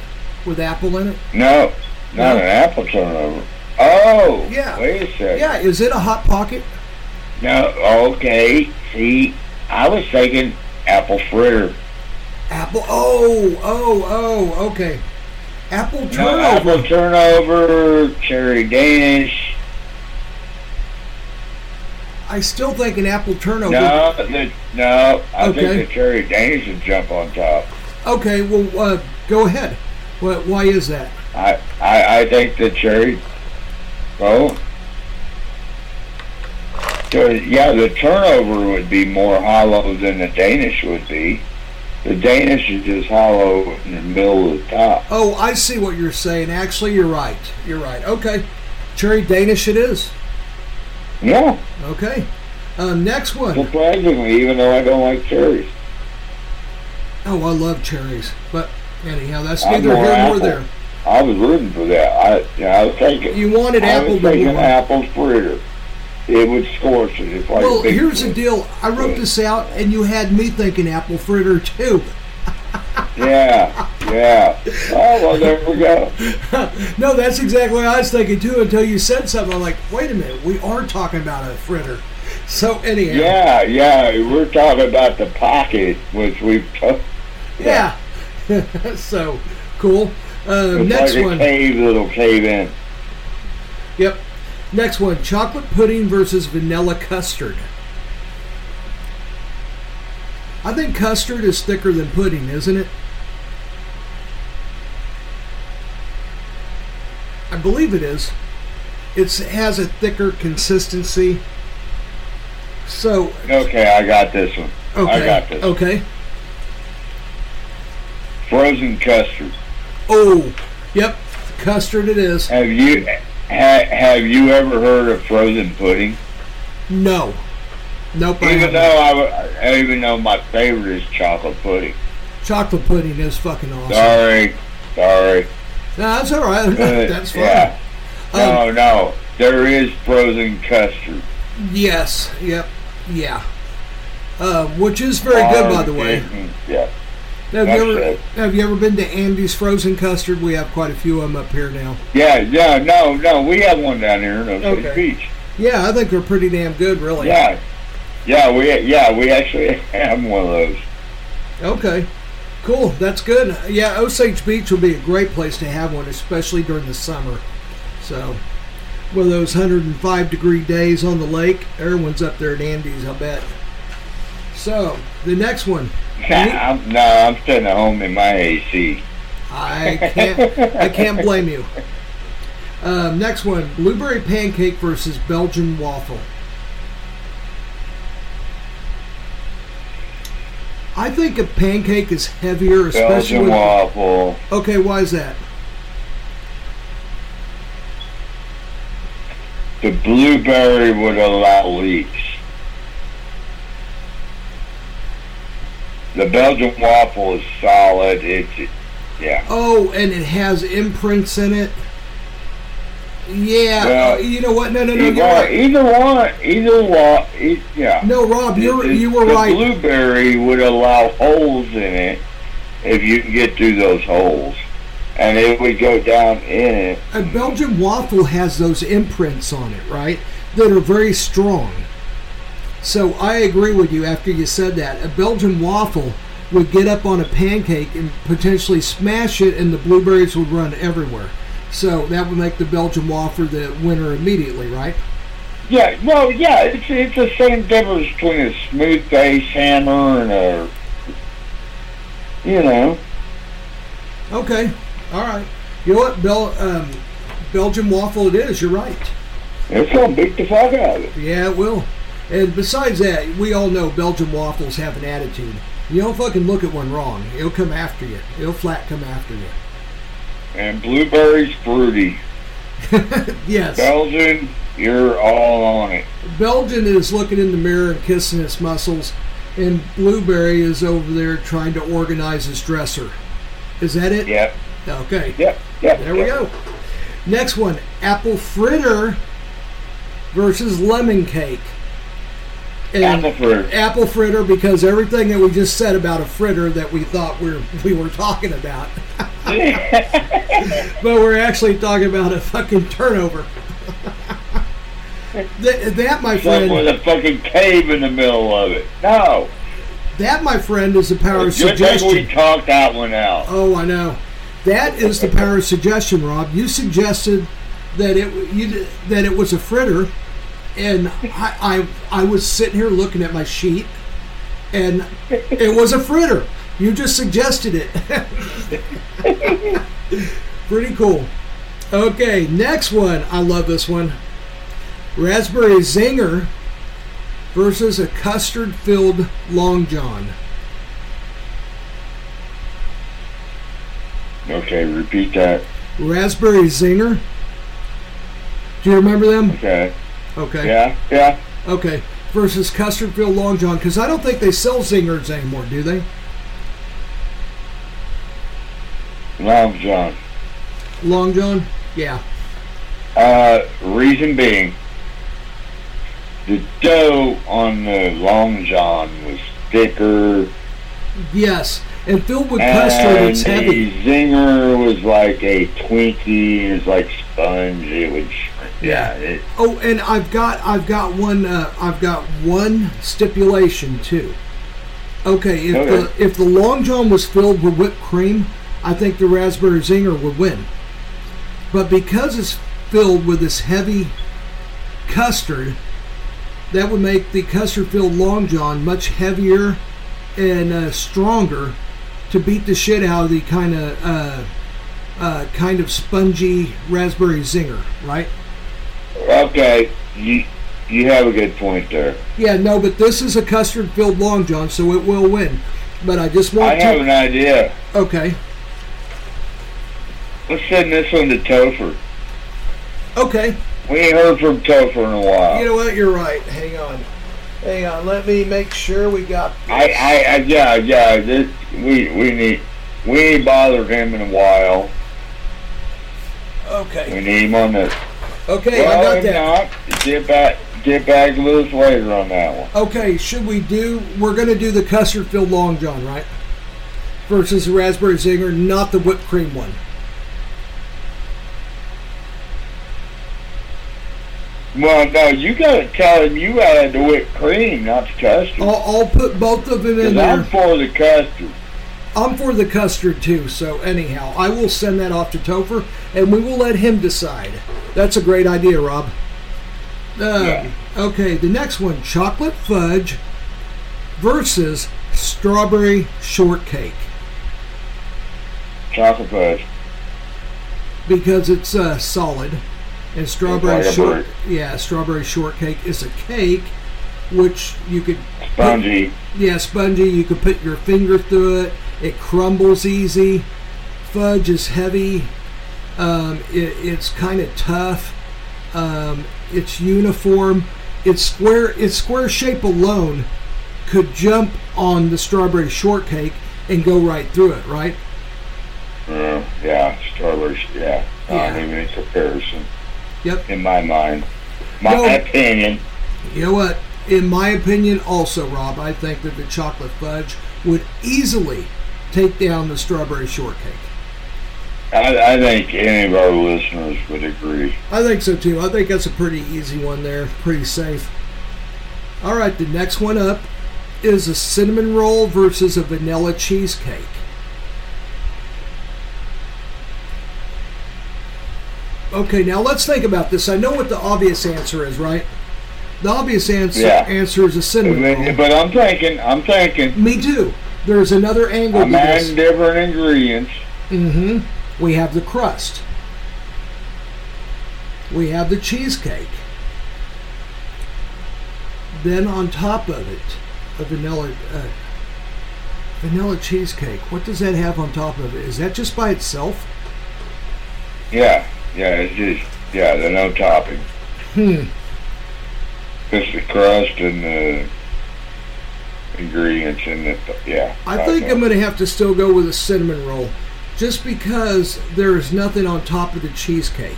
with apple in it? No, not No? an apple turnover. Oh, Yeah. Wait a second. Yeah, is it a hot pocket? No, okay. See, I was thinking apple fritter. Apple. Oh, oh, oh. Okay. Apple turnover. No, apple turnover, cherry Danish. I still think an apple turnover. No, the, no. I Okay. think the cherry Danish would jump on top. Okay, well, uh, go ahead. What? Why is that? I, I, I think the cherry. Well, the, yeah, the turnover would be more hollow than the Danish would be. The Danish is just hollow in the middle of the top. Oh, I see what you're saying. Actually, you're right. You're right. Okay. Cherry Danish it is. Yeah, Okay. Uh, next one. surprisingly, even though I don't like cherries. Oh, I love cherries. But anyhow, that's neither here nor there. I was rooting for that. I, yeah, I was thinking. You wanted I apple was to thinking move apple fritter. It would scorch it if I. Well, here's the deal. I wrote this out, and you had me thinking apple fritter too. Yeah, yeah. Oh well, there we go. No, that's exactly what I was thinking too. Until you said something, I'm like, wait a minute, we are talking about a fritter. So anyhow, Yeah, yeah. We're talking about the pocket, which we've. T- yeah. so cool. Uh, it's next like a one. cave that'll cave in. Yep. Next one: chocolate pudding versus vanilla custard. I think custard is thicker than pudding, isn't it? I believe it is. It's, it has a thicker consistency. So, Okay, I got this one. okay. I got this. Okay. Frozen custard. Oh, yep. Custard it is. Have you ha, have you ever heard of frozen pudding? No. Nope. I Even haven't. though I, I even though my favorite is chocolate pudding. Chocolate pudding is fucking awesome. Sorry, sorry. No, that's all right. That's fine. Yeah. No, Um, no. There is frozen custard. Yes. Yep. Yeah. Uh, which is very good, by the way. Mhm, Have you ever have you ever been to Andy's Frozen Custard? We have quite a few of them up here now. Yeah, yeah, no, no. We have one down here in Osage Okay. Beach. Yeah, I think they're pretty damn good, really. Yeah. Yeah, we yeah, we actually have one of those. Okay. Cool. That's good. Yeah, Osage Beach will be a great place to have one, especially during the summer. So, with those 105 degree days on the lake, everyone's up there at Andy's, I bet. So, the next one. I'm, no, I'm staying at home in my AC. I can't. I can't blame you. Um, next one: blueberry pancake versus Belgian waffle. I think a pancake is heavier, especially Belgian waffle. Okay, why is that? The blueberry would allow leaks. The Belgian waffle is solid. It's yeah. Oh, and it has imprints in it. Yeah, Well, you know what? No, no, no, either, right. either one, either one, yeah. No, Rob, you you were the right. blueberry would allow holes in it if you can get through those holes, and it would go down in it. a Belgian waffle has those imprints on it, right? That are very strong. So I agree with you after you said that. A Belgian waffle would get up on a pancake and potentially smash it, and the blueberries would run everywhere. So that would make the Belgian waffle the winner immediately, right? Yeah, well, yeah, it's it's the same difference between a smooth face hammer and a, you know, Okay, all right. You know what, Bel- um, Belgian waffle it is. You're right. it's gonna beat the fuck out of it. Yeah, it will. And besides that, we all know Belgian waffles have an attitude. You don't fucking look at one wrong. It'll come after you. It'll flat come after you. And blueberries fruity. Yes. Belgian, you're all on it. Belgian is looking in the mirror and kissing its muscles, and Blueberry is over there trying to organize his dresser. Is that it? Yep, Okay. yep, yep. There we go. Next one apple fritter versus lemon cake. Apple fritter. apple fritter because everything that we just said about a fritter that we thought we were, we were talking about. but we're actually talking about a fucking turnover. Th- that, my Some with friend, a fucking cave in the middle of it. No. that, my friend, is the power of Good thing we suggestion. talked that one out. Oh, I know. That is the power of suggestion, Rob. You suggested that it you that it was a fritter, and I, I I was sitting here looking at my sheet, and it was a fritter. You just suggested it. Pretty cool. Okay, next one. I love this one. Raspberry Zinger versus a custard-filled Long John. Okay, repeat that. Raspberry Zinger. Do you remember them? Okay. Okay. Yeah, yeah. Okay. Versus custard filled Long John, because I don't think they sell zingers anymore, do they? Long John. Long John? Yeah. Uh, reason being, the dough on the Long John was thicker, Yes. And filled with custard, and it's the heavy. zinger was like a Twinkie. It was like sponge. It was, yeah. It, Oh, and I've got I've got one uh, I've got one stipulation too. Okay, if Okay. the if the Long John was filled with whipped cream, I think the Raspberry Zinger would win. But because it's filled with this heavy custard, that would make the custard filled Long John much heavier and uh, stronger to beat the shit out of the kind of uh, uh, kind of spongy Raspberry Zinger, right? Okay, you you have a good point there. Yeah, no, but this is a custard filled long john, so it will win. But I just want I have an idea. Okay. Let's send this one to Topher. Okay. We ain't heard from Topher in a while. You know what? You're right. Hang on. Hang on. Let me make sure we got. I, I, I, yeah, yeah. This, we, we need, we ain't bothered him in a while. Okay. We need him on this. Okay, well, I got that. not, get back, get back us later on that one. Okay, should we do? We're going to do the custard filled long john, right? Versus the raspberry zinger, not the whipped cream one. Well, no, you gotta tell him you added the whipped cream, not the custard. I'll, I'll put both of them in there. I'm for the custard. I'm for the custard too. So anyhow, I will send that off to Topher, and we will let him decide. That's a great idea, Rob. Uh, Okay, the next one: chocolate fudge versus strawberry shortcake, Chocolate fudge. because it's uh, solid, and strawberry like short yeah strawberry shortcake is a cake, which you could Spongy. Yeah, spongy. You can put your finger through it. It crumbles easy. Fudge is heavy. Um, it, it's kind of tough. Um, it's uniform. Its square. Its square shape alone could jump on the strawberry shortcake and go right through it. Right? Uh, yeah, strawberry. Yeah, not Yeah. even in comparison. Yep. In my mind, my opinion. You know what? In my opinion, also, Rob, I think that the chocolate fudge would easily take down the strawberry shortcake. I, I think any of our listeners would agree. I think so too. I think that's a pretty easy one there, pretty safe. All right, the next one up is a cinnamon roll versus a vanilla cheesecake. Okay, now let's think about this. I know what the obvious answer is, right? The obvious answer Yeah. answer is a cinnamon roll. But, but I'm thinking, I'm thinking. Me too. There's another angle this. adding different ingredients. Mm-hmm. We have the crust. We have the cheesecake. Then on top of it, a vanilla uh, vanilla cheesecake. What does that have on top of it? Is that just by itself? Yeah, yeah, it's just yeah, the no topping. Hmm. Just the crust and the ingredients and the yeah. I think I'm going to have to still go with a cinnamon roll, just because there is nothing on top of the cheesecake.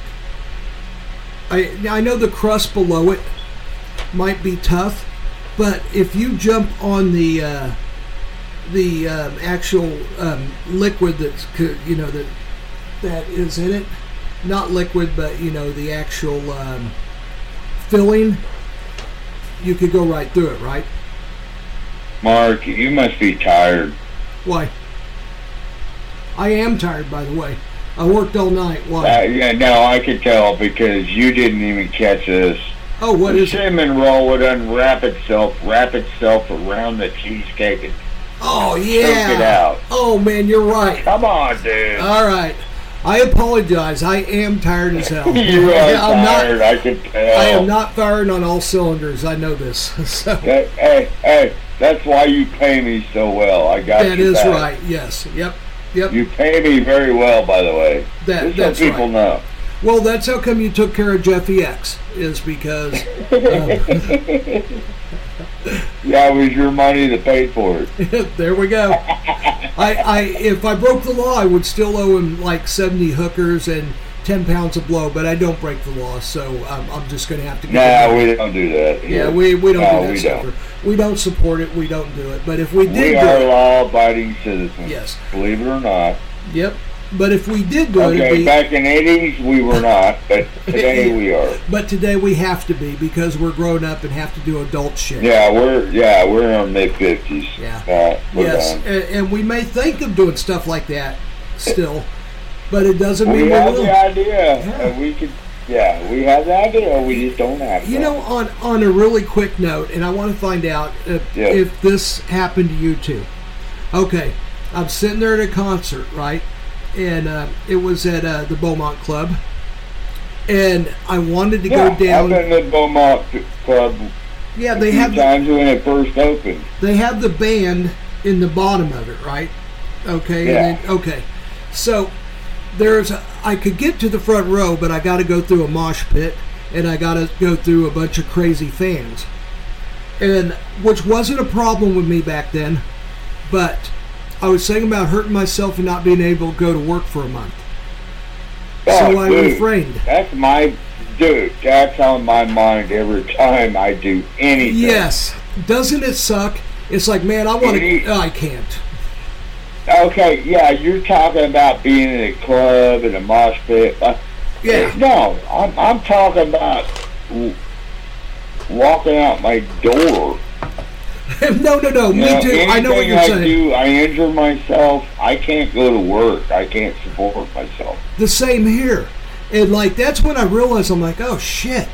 I I know the crust below it might be tough, but if you jump on the uh, the um, actual um, liquid that's you know that that is in it, not liquid, but you know the actual um, filling, you could go right through it, right? Mark, you must be tired. Why? I am tired, by the way. I worked all night. Uh, Why? yeah, no, I could tell because you didn't even catch this. Oh, what the is it? cinnamon roll would unwrap itself, wrap itself around the cheesecake, and Oh, yeah. it out. Oh, man, you're right. Come on, dude. All right. I apologize. I am tired as hell. you are I'm tired. not. I can tell. I am not firing on all cylinders. I know this. So Hey, hey, hey, that's why you pay me so well. I got that is back. right. Yes. Yep. Yep. You pay me very well, by the way. That- Just so people right. know. Well, that's how come you took care of Jeffy X is because Yeah, it was your money that paid for it. Uh, there we go. I, I if I broke the law, I would still owe him like seventy hookers and ten pounds of blow, but I don't break the law, so I'm, I'm just going to have to. give Nah, we don't do that. Yeah, we, we don't no, do that we stuff. don't. We don't support it. We don't do it. But if we did We do are it, law-abiding citizens. Yes. Believe it or not. yep. But if we did do it, it'd Okay, back in the 80s, we were not, but today we are. but today we have to be because we're grown up and have to do adult shit. Yeah, we're yeah we're in our mid 50s. Yeah. Uh, Yes, and, and we may think of doing stuff like that still, but it doesn't mean We we have the idea, Yeah. we could. Yeah, we have the idea. We just don't have. You to. know, on on a really quick note, and I want to find out if, Yeah. if this happened to you too. Okay, I'm sitting there at a concert, right? And uh, it was at uh, the Beaumont Club, and I wanted to yeah, go down. I've been to Beaumont Club yeah, they have the, times when it first opened. they have the band in the bottom of it, right? Okay. Yeah. And then, okay. So there's I could get to the front row, but I got to go through a mosh pit and I got to go through a bunch of crazy fans. And which wasn't a problem with me back then, but I was saying about hurting myself and not being able to go to work for a month. So Oh, I dude, refrained. That's my dude. That's on my mind every time I do anything. Yes. Doesn't it suck? It's like, man, I want to. I can't. Okay, yeah, you're talking about being in a club in a mosh pit. Uh, Yeah. No, I'm, I'm talking about w- walking out my door. no, no, no. You Me know, too. I know what you're I saying. do, I injure myself. I can't go to work. I can't support myself. the same here. And like that's when I realized I'm like, oh shit,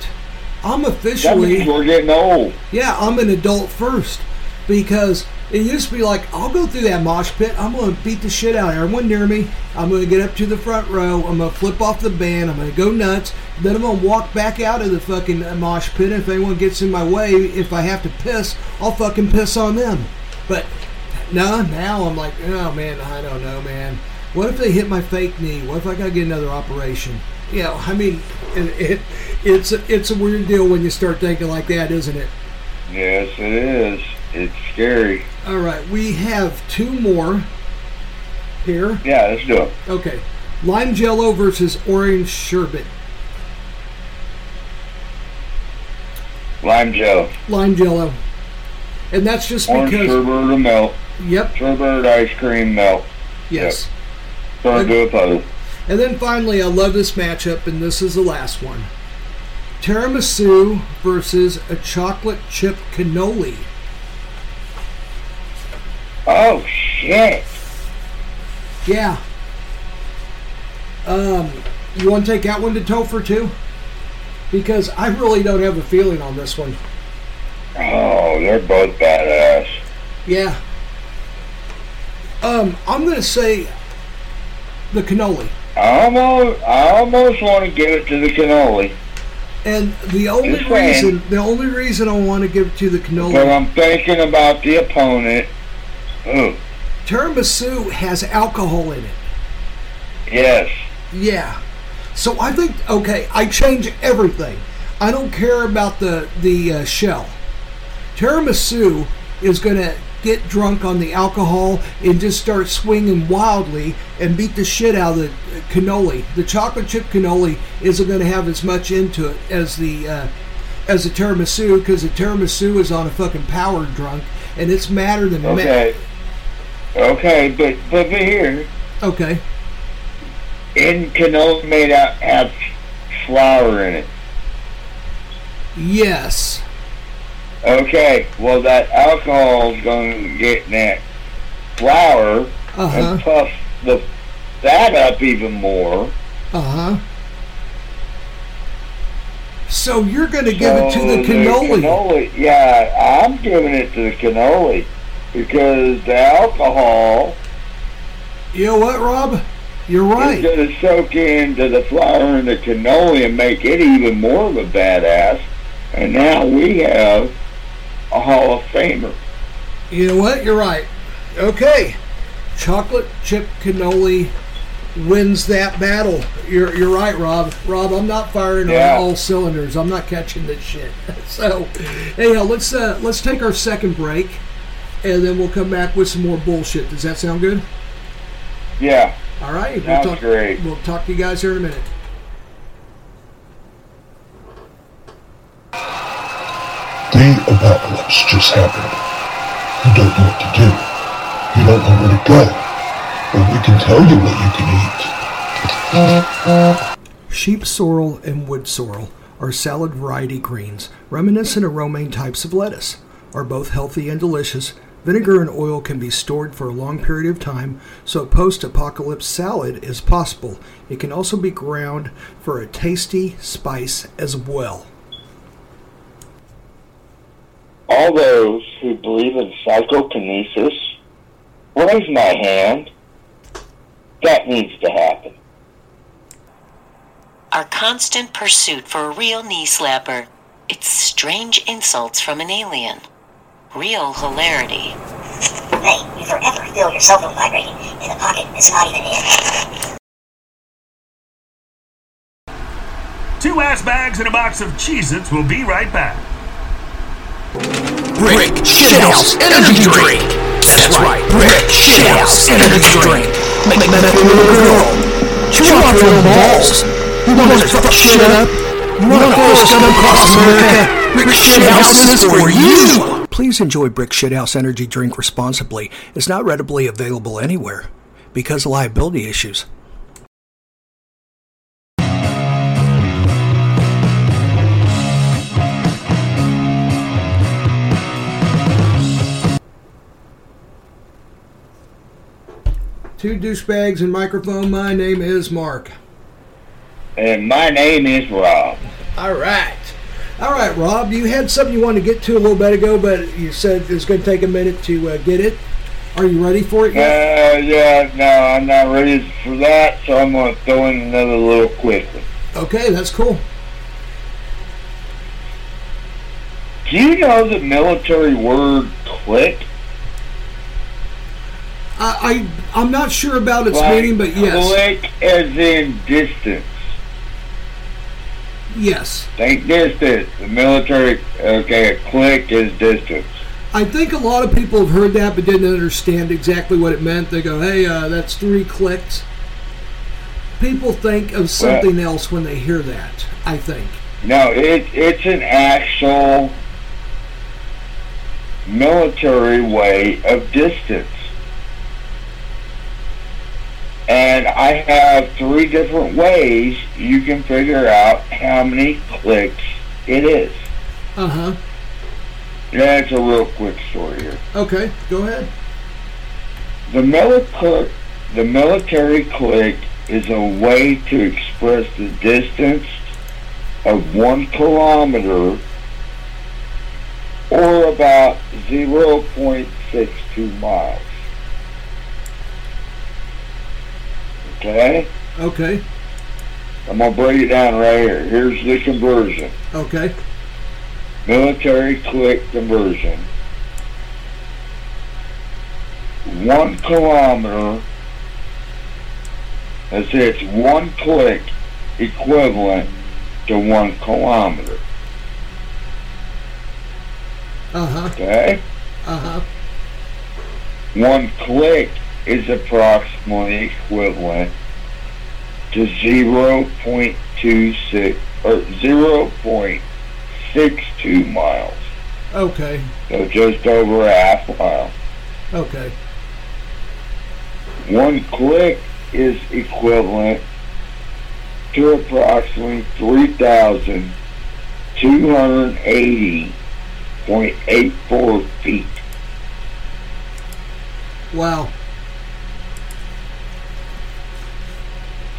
I'm officially. That means we're getting old. yeah, I'm an adult first because it used to be like I'll go through that mosh pit, I'm gonna beat the shit out of everyone near me, I'm gonna get up to the front row, I'm gonna flip off the band, I'm gonna go nuts, then I'm gonna walk back out of the fucking mosh pit. If anyone gets in my way, if I have to piss, I'll fucking piss on them. But no, now I'm like, oh man, I don't know, man. What if they hit my fake knee? What if I gotta get another operation? You know, I mean, it, it it's a, it's a weird deal when you start thinking like that, isn't it? Yes, it is. It's scary. All right, we have two more here. Yeah, let's do it. Okay, lime jello versus orange sherbet. Lime Joe. Lime jello, and that's just Orange because. sherbet or milk. Yep. Sherbet ice cream milk. Yes. Turn to do a puddle. And then finally, I love this matchup, and this is the last one. Tiramisu versus a chocolate chip cannoli. Oh shit! Yeah. Um, you want to take that one to Topher too? Because I really don't have a feeling on this one. Oh, they're both badass. Yeah. Um, I'm gonna say the cannoli, I almost, I almost want to give it to the cannoli, and the only Just saying. reason, the only reason I want to give it to the but cannoli, I'm thinking about the opponent. Ooh, tiramisu has alcohol in it. yes. Yeah. So I think okay, I change everything. I don't care about the the uh, shell. Tiramisu is going to get drunk on the alcohol and just start swinging wildly and beat the shit out of the uh, cannoli. The chocolate chip cannoli isn't going to have as much into it as the uh, as the tiramisu because the tiramisu is on a fucking power drunk and it's madder than ma- Okay. But but here, okay. in cannoli made out have flour in it. Yes. Okay, well that alcohol is going to get in that flour Uh-huh. and puff the that up even more. Uh huh. So you're going to give it to the So cannoli. cannoli. Yeah, I'm giving it to the cannoli because the alcohol You know what, Rob? You're right. right. going to soak into the flour and the cannoli and make it even more of a badass. And now we have a Hall of Famer. You know what? You're right. Okay. Chocolate chip cannoli wins that battle. You're you're right, Rob. Rob, I'm not firing Yeah. on all cylinders. I'm not catching this shit. so, anyhow, let's uh, let's take our second break, and then we'll come back with some more bullshit. Does that sound good? Yeah, All right. We'll talk, great. We'll talk to you guys here in a minute. The apocalypse just happened. You don't know what to do. You don't know where to go. But we can tell you what you can eat. Sheep sorrel and wood sorrel are salad variety greens, reminiscent of romaine types of lettuce. Are both healthy and delicious. Vinegar and oil can be stored for a long period of time, so a post apocalypse salad is possible. It can also be ground for a tasty spice as well. all those who believe in psychokinesis, raise my hand. That needs to happen. Our constant pursuit for a real knee slapper. It's strange insults from an alien. Real hilarity. Hey, you forever feel your cell phone vibrating in the pocket that's not even in. Two ass bags and a box of Cheez Its will be right back. Brick Shithouse Energy Drink. That's right, Brick Shithouse Energy Drink. Make make that little girl chew off your little balls. You want to fuck shit up? You want to throw a stun across America? Brick Shithouse is for you. Please enjoy Brick Shithouse Energy Drink responsibly. It's not readily available anywhere because of liability issues. Two douchebags and microphone. My name is Mark. And my name is Rob. All right. All right, Rob, you had something you wanted to get to a little bit ago, but you said it's going to take a minute to uh, get it. Are you ready for it yet? Uh, yeah, no, I'm not ready for that, so I'm going to throw in another little quick one. Okay, that's cool. Do you know the military word click? I, I I'm not sure about its Like, meaning, but yes, Click as in distance. Yes. Think distance. The military, okay, a click is distance. I think a lot of people have heard that, but didn't understand exactly what it meant. They go, "Hey, uh, that's three clicks." People think of something else when they hear that. I think. No, it, it's an actual military way of distance. And I have three different ways you can figure out how many clicks it is. Uh huh. That's a real quick story here. Okay, go ahead. The military, the military click is a way to express the distance of one kilometer or about 0.62 miles. Okay? Okay. I'm going to break it down right here. Here's the conversion. Okay. military click conversion. One kilometer, let's say it's one click equivalent to one kilometer. Uh huh. Okay? Uh huh. One click is approximately equivalent to 0.26 or 0.62 miles. Okay. So just over a half mile. Okay. One click is equivalent to approximately 3,280.84 feet. Wow.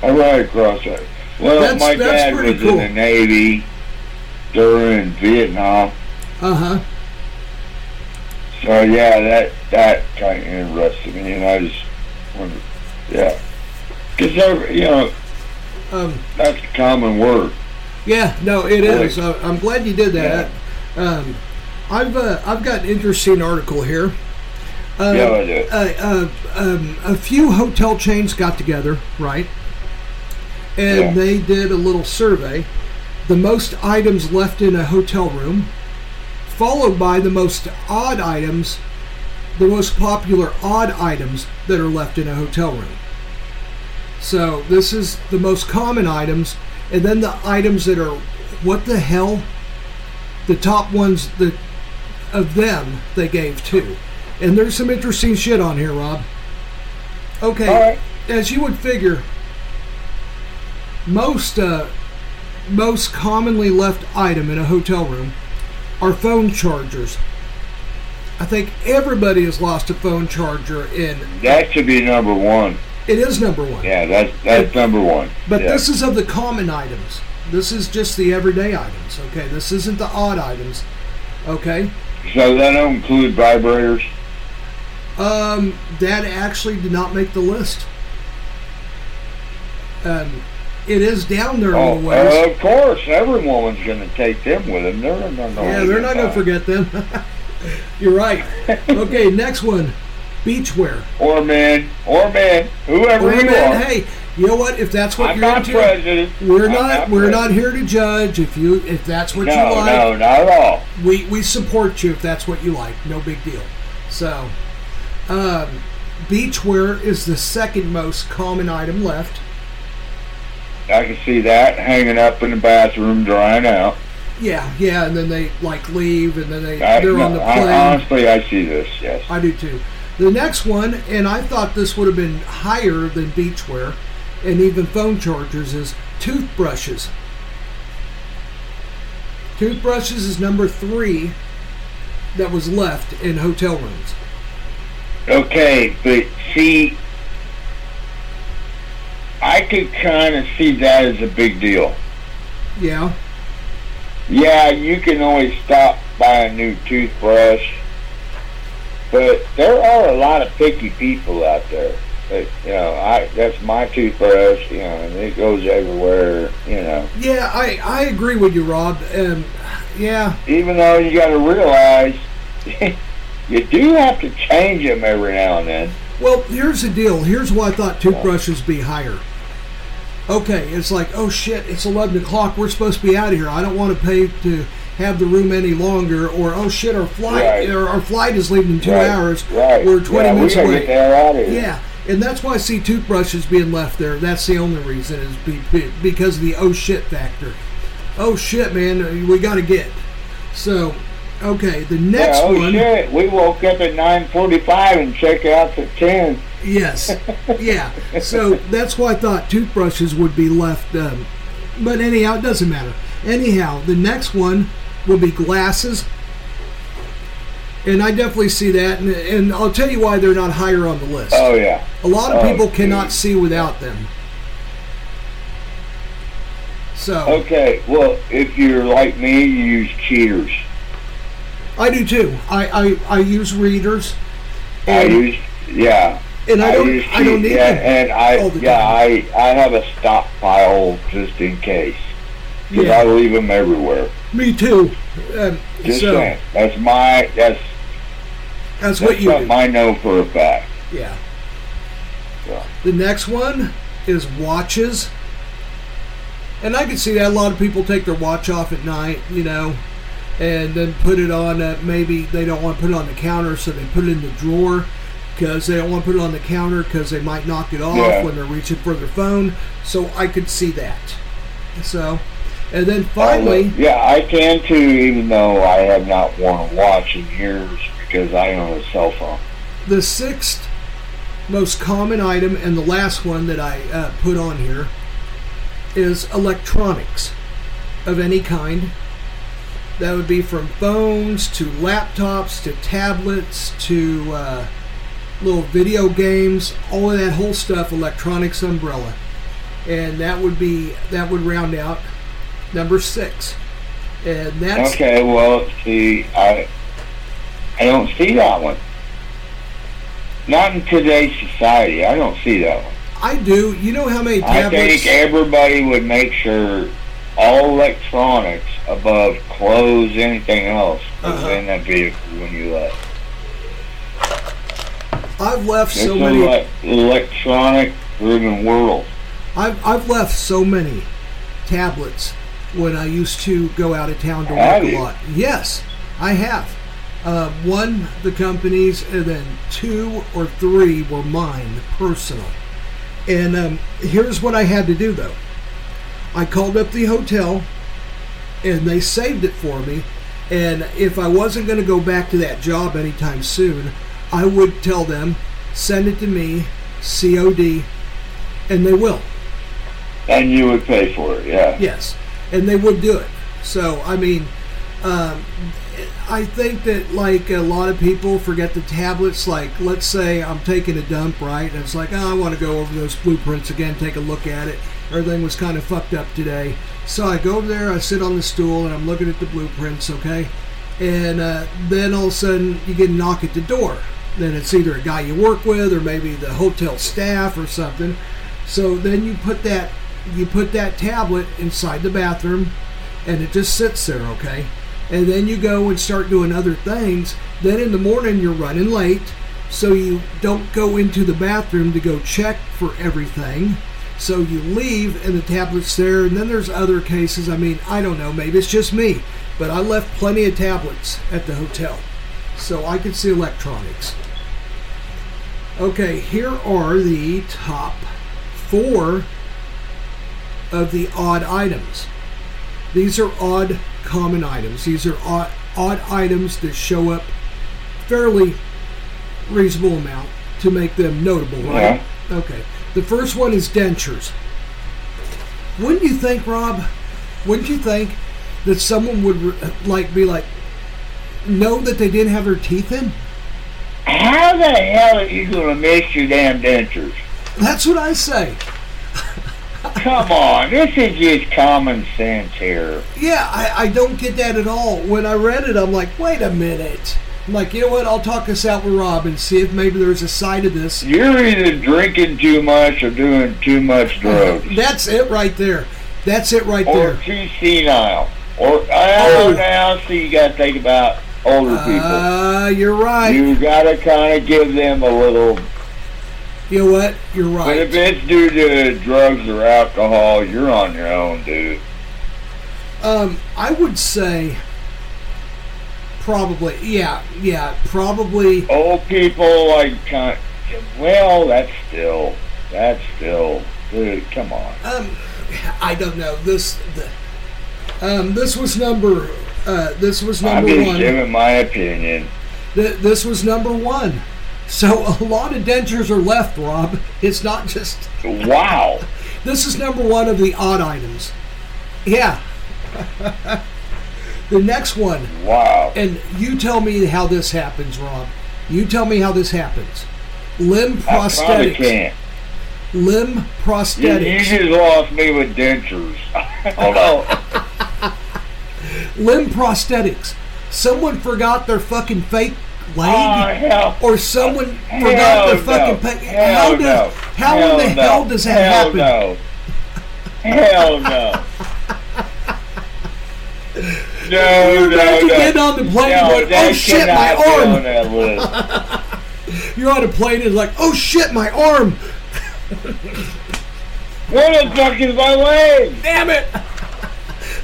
I'm right across that. Well, That's- my that's dad was cool. in the Navy during Vietnam. Uh huh. So yeah, that that kind of interested me, and I just wondered, yeah, because you know Um, that's a common word. Yeah, no, it is. Uh, I'm glad you did that. Um, I've uh, I've got an interesting article here. Uh, Yeah, I do. Uh, uh, um, a few hotel chains got together, right? And Yeah. they did a little survey. The most items left in a hotel room, followed by the most odd items, the most popular odd items that are left in a hotel room. So this is the most common items, and then the items that are what the hell? The top ones that of them they gave too. And there's some interesting shit on here, Rob. Okay, right. as you would figure, most uh, most commonly left item in a hotel room are phone chargers. I think everybody has lost a phone charger in. That should be number one. It is number one. Yeah, that's that's number one. But yeah. this is of the common items. This is just the everyday items. Okay, this isn't the odd items. Okay, so that don't include vibrators. um, that actually did not make the list. Um, it is down there Oh, ways. uh, of course, every woman's going to take them with them. They're not going yeah, they're not gonna forget them. You're right. Okay, next one, beachwear. Or men, or men, whoever Or you man, are. hey, you know what? If that's what I'm you're not into, president. we're I'm not, not we're president. not here to judge. If you if that's what no, you like, no, not at all. we we support you if that's what you like. No big deal. So, um, beachwear is the second most common item left. I can see that hanging up in the bathroom, drying out. Yeah, yeah, and then they like leave, and then they I, they're no, on the I- plane. honestly, I see this. Yes. I do too. The next one, and I thought this would have been higher than beachwear, and even phone chargers, is toothbrushes. Toothbrushes is number three that was left in hotel rooms. Okay, but see, I could kind of see that as a big deal. Yeah, Yeah, you can always stop by a new toothbrush, but there are a lot of picky people out there. That, you know, I that's my toothbrush. You know, and it goes everywhere. You know, yeah, I I agree with you, Rob. Um, yeah, even though you got to realize you do have to change them every now and then. Well, here's the deal. Here's why I thought toothbrushes be higher. Okay, it's like, oh shit, it's 11 o'clock. We're supposed to be out of here. I don't want to pay to have the room any longer. Or, oh shit, our flight, Right. or our flight is leaving in two Right, hours. right. We're 20 Yeah, minutes gotta away. get out of here. Yeah, and that's why I see toothbrushes being left there. That's the only reason is be, be, because of the oh shit factor. Oh shit, man, uh, we got to get. So, okay, the next yeah, oh one. shit, we woke up at nine forty-five and check out at ten. Yes. Yeah. So that's why I thought toothbrushes would be left. Um, but anyhow, it doesn't matter. Anyhow, the next one will be glasses. And I definitely see that. And, and I'll tell you why they're not higher on the list. Oh yeah. A lot of Oh, people cannot see without them. So Okay, well, if you're like me, you use cheaters. I do too. I, I, I use readers. I use, yeah. And I don't- use I don't need yeah, and I, yeah, I, I have a stockpile just in case. Because Yeah. I leave them everywhere. Me too. Um, Just so saying. That's my, that's, that's that's what you do. I know for a fact. Yeah. Yeah. The next one is watches. And I can see that a lot of people take their watch off at night, you know, and then put it on. Uh, maybe they don't want to put it on the counter, so they put it in the drawer because they don't want to put it on the counter because they might knock it off Yeah. when they're reaching for their phone. So I could see that. So, and then finally, Yeah, I can too, even though I have not worn a watch in years because I own a cell phone. the sixth most common item and the last one that I uh, put on here is electronics of any kind. That would be from phones to laptops to tablets to uh, little video games, all of that whole stuff. Electronics umbrella, and that would be that would round out number six. And that's Okay, well, see, I I don't see that one. Not in today's society. I don't see that one. I do. You know how many I think everybody would make sure all electronics above clothes, anything else, was Uh-huh. in that vehicle when you left. I've left It's so many. le- electronic-driven world. I've I've left so many tablets when I used to go out of town to Have work a lot. Yes, I have. Uh, one, the companies, and then two or three were mine, personal. And um, here's what I had to do though. I called up the hotel, and they saved it for me. And if I wasn't going to go back to that job anytime soon, I would tell them, send it to me, COD, and they will. And you would pay for it, yeah. Yes, and they would do it. So I mean, um, I think that like a lot of people forget the tablets. Like, let's say I'm taking a dump, right? And it's like, oh, I want to go over those blueprints again, take a look at it. Everything was kind of fucked up today, so I go over there, I sit on the stool, and I'm looking at the blueprints, okay? And uh, then all of a sudden, you get a knock at the door. Then it's either a guy you work with, or maybe the hotel staff, or something. So then you put that you put that tablet inside the bathroom and it just sits there, okay? And then you go and start doing other things. Then in the morning you're running late, so you don't go into the bathroom to go check for everything. So you leave and the tablet's there. And then there's other cases. I mean, I don't know, maybe it's just me, but I left plenty of tablets at the hotel. So I could see electronics. Okay, here are the top four of the odd items. These are odd common items. These are odd, odd items that show up fairly reasonable amount to make them notable, right? Okay. The first one is dentures. Wouldn't you think, Rob? Wouldn't you think that someone would like be like know that they didn't have their teeth in? How the hell are you going to miss your damn dentures? That's what I say. Come on, this is just common sense here. Yeah, I, I don't get that at all. When I read it, I'm like, wait a minute. I'm like, you know what? I'll talk this out with Rob and see if maybe there's a side of this. You're either drinking too much or doing too much uh, drugs. That's it right there. That's it right or there. Or too senile. Or, I Oh. don't know, now, see, you got to think about older people. Uh, you're right. You got to kind of give them a little. You know what? You're right. But if it's due to drugs or alcohol, you're on your own, dude. Um, I would say probably, yeah, yeah, probably. Old people, like, kind well, that's still, that's still, dude, come on. Um, I don't know. This, the, um, this was number, uh, this was I'm number just one. giving my opinion. Th- this was number one. So a lot of dentures are left, Rob. It's not just. Wow. This is number one of the odd items. Yeah. the next one. Wow. And you tell me how this happens, Rob. You tell me how this happens. Limb prosthetics. I probably prosthetics. can't. Limb You, you prosthetics. just lost me with dentures. Hold on. Limb prosthetics. Someone forgot their fucking fake leg, Oh, or someone Hell forgot their no. fucking. Pa- Hell how does? no. How Hell in the no. hell does that Hell happen? No. Hell no. No, no, no. getting on the plane no, and going, "Oh shit, my arm!" on that list. You're on a plane and like, oh shit, my arm! What the fuck is my leg? Damn it!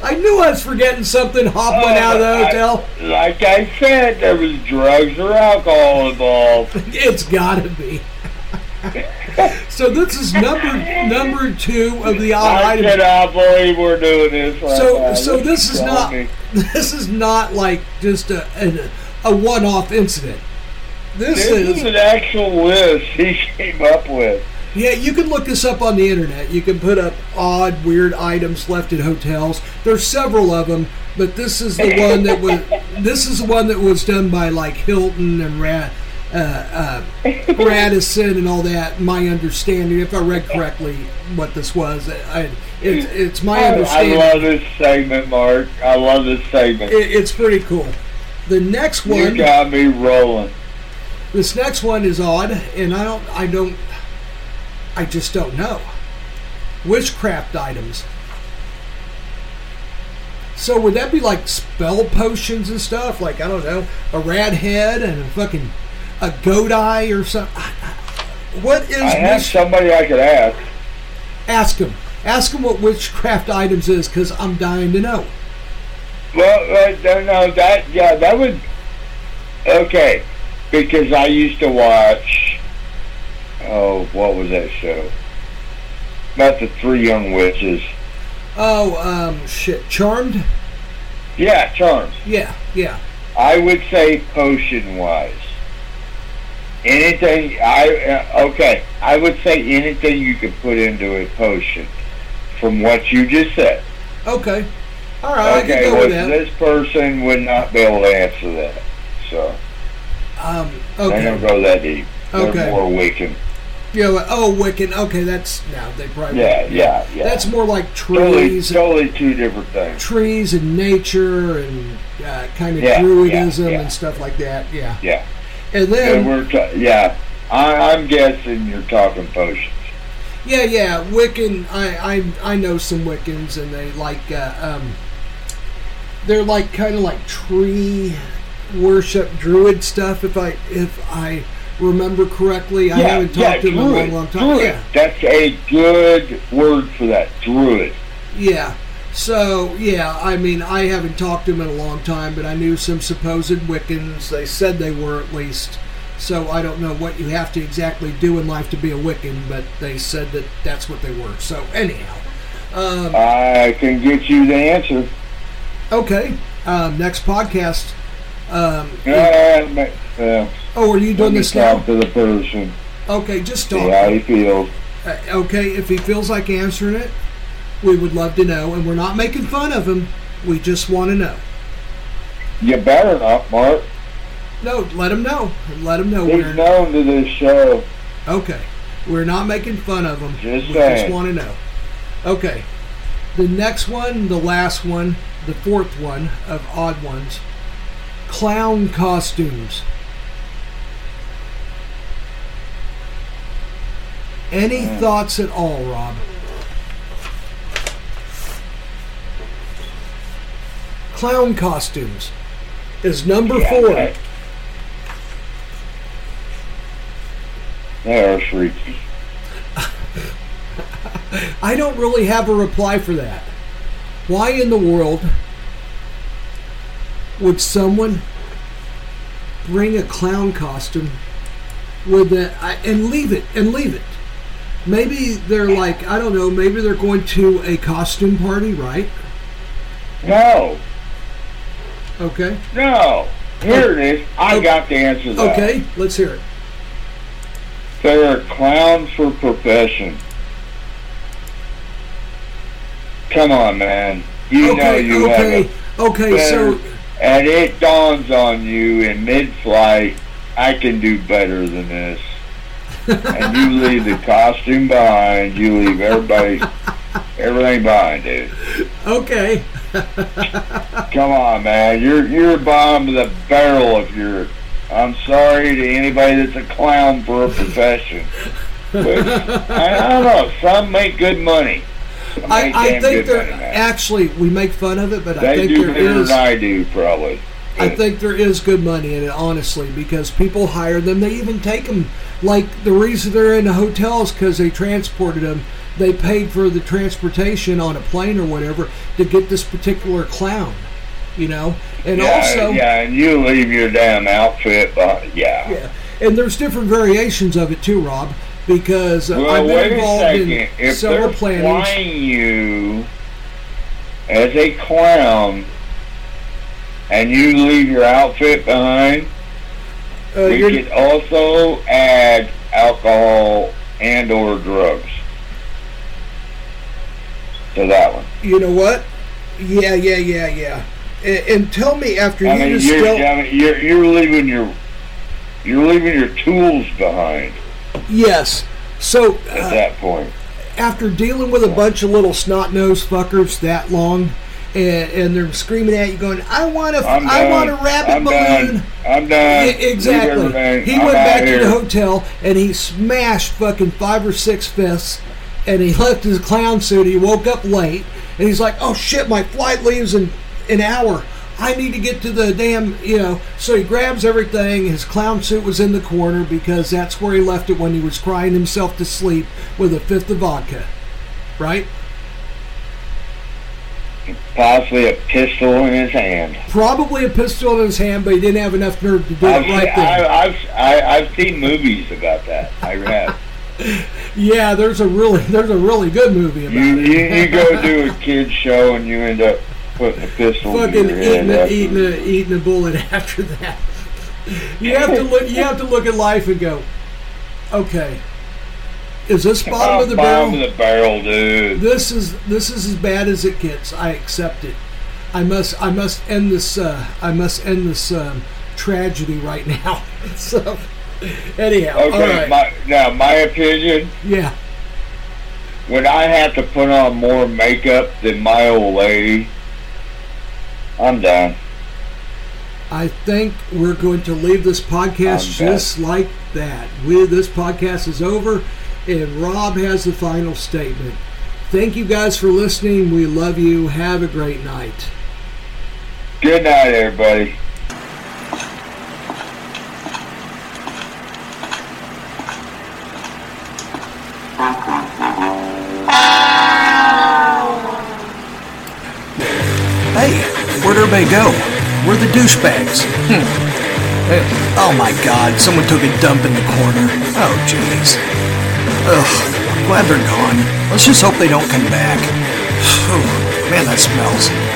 I knew I was forgetting something hopping uh, out of the I- hotel. like I said, there was drugs or alcohol involved. It's gotta be. so this is number number two of the odd I items. cannot believe we're doing this right So now. so this is not funny. this is not like just a a, a one off incident. This, This is is an actual list he came up with. Yeah, you can look this up on the internet. You can put up odd, weird items left at hotels. There's several of them. But this is the one that was. This is the one that was done by like Hilton and Rad, uh, uh, Radisson and all that. My understanding, if I read correctly, what this was, I, it's it's my understanding. I understanding. love this segment, Mark. I love this segment. It, it's pretty cool. The next you one, got me rolling. this next one is odd, and I don't, I don't, I just don't know. Witchcraft items. So would that be like spell potions and stuff? Like I don't know, a rad head and a fucking a goat eye or something. What is I have witch- somebody I could ask. Ask him. Ask him what witchcraft items is, because I'm dying to know. Well, uh, no, no, that yeah, that would okay, because I used to watch. Oh, what was that show? About the three young witches. Oh, um, shit, charmed. Yeah, Charmed. Yeah, yeah. I would say potion wise. Anything I uh, okay, I would say anything you could put into a potion, from what you just said. Okay. All right, I can okay, go well, with that. this person would not be able to answer that, so Um, they okay. don't go that deep. They're Okay. more Wiccan. Yeah. well, Oh, Wiccan. Okay, that's now they probably. Yeah, yeah, yeah. That's more like Totally, trees, totally two different things. trees and nature and uh, kind of Yeah, druidism yeah, and stuff like that. Yeah. Yeah. And then we're ta- yeah. I, I'm guessing you're talking potions. yeah, yeah, Wiccan. I I I know some Wiccans and they like uh, um. They're like kind of like tree worship druid stuff. If I if I remember correctly, I haven't yeah, talked to them in a long, long time. Druid. Yeah. That's a good word for that. Druid. Yeah. So yeah, I mean, I haven't talked to him in a long time, but I knew some supposed Wiccans. They said they were at least. So I don't know what you have to exactly do in life to be a Wiccan, but they said that that's what they were. So anyhow, um, I can get you the answer. okay. Um, next podcast. Um, Uh, ma- uh, oh, are you doing this now? to the person. Okay, just See talk. how he feels. Uh, okay, if he feels like answering it, we would love to know, and we're not making fun of him. We just want to know. You better not, Mark. No, let him know. Let him know. He's We're, known to this show. Okay. We're not making fun of him. Just we saying. just want to know. Okay. The next one, the last one, the fourth one of odd ones. Clown costumes. Any Hmm. thoughts at all, Rob? Clown costumes is number Yeah, four. that- They are freaky. I don't really have a reply for that. Why in the world would someone bring a clown costume with that I- and leave it and leave it? Maybe they're like I don't know. Maybe they're going to a costume party, right? No, Okay. no. Here it is. I oh. got the answer to that. Okay. Let's hear it. They're a clown for profession. Come on, man. You know Okay. you Okay. have Okay. a So better- and it dawns on you in mid-flight, I can do better than this. and you leave the costume behind. You leave everybody, everything behind, dude. okay. Come on, man. You're you're bottom of the barrel if you're. I'm sorry to anybody that's a clown for a profession. I don't know. Some make good money. I, I think good they're money, man. actually we make fun of it, but I think there is. than I do, probably. I think there is good money in it, honestly, because people hire them. They even take them. Like the reason they're in the hotels because they transported them. They paid for the transportation on a plane or whatever to get this particular clown. You know, and yeah, also yeah, and you leave your damn outfit but Yeah. yeah, and there's different variations of it too, Rob. Because Well, I've been involved in If several they're flying you as a clown and you leave your outfit behind, Uh, we could also add alcohol and or drugs to that one. You know what? Yeah, yeah, yeah, yeah. And, and tell me after I you mean, just you're, I mean, you're you're leaving your you're leaving your tools behind yes. So at uh, that point. after dealing with a bunch of little snot nosed fuckers that long, and, and they're screaming at you, going, "I want a, I'm I done. want a rabbit I'm balloon." done. I'm done. Exactly. He I'm went back to the hotel and he smashed fucking five or six fists, and he left his clown suit. He woke up late, and he's like, "Oh shit, my flight leaves in an hour." I need to get to the damn, you know. So he grabs everything. His clown suit was in the corner because that's where he left it when he was crying himself to sleep with a fifth of vodka. Right? Possibly a pistol in his hand. Probably a pistol in his hand, but he didn't have enough nerve to do I've, it right seen, I, there. I've I, I've seen movies about that. I have. Yeah, there's a really there's a really good movie about You, it. you you go do a kids show and you end up putting a pistol fucking in your head. eating a, eating a eating a bullet after that. You have to look. You have to look at life and go, okay, is this bottom of the Bottom barrel? of the barrel, dude. This is this is as bad as it gets. I accept it. I must I must end this. Uh, I must end this um, tragedy right now. so, anyhow, all Okay, right. my, now my opinion. yeah, When I have to put on more makeup than my old lady, I'm done. I think we're going to leave this podcast just like that. We this podcast is over, and Rob has the final statement. Thank you guys for listening. We love you. Have a great night. Good night, everybody. Everybody go? Where are the douchebags? Hmm. Oh my god, someone took a dump in the corner. Oh jeez. Ugh, glad they're gone. Let's just hope they don't come back. Whew, Man, that smells.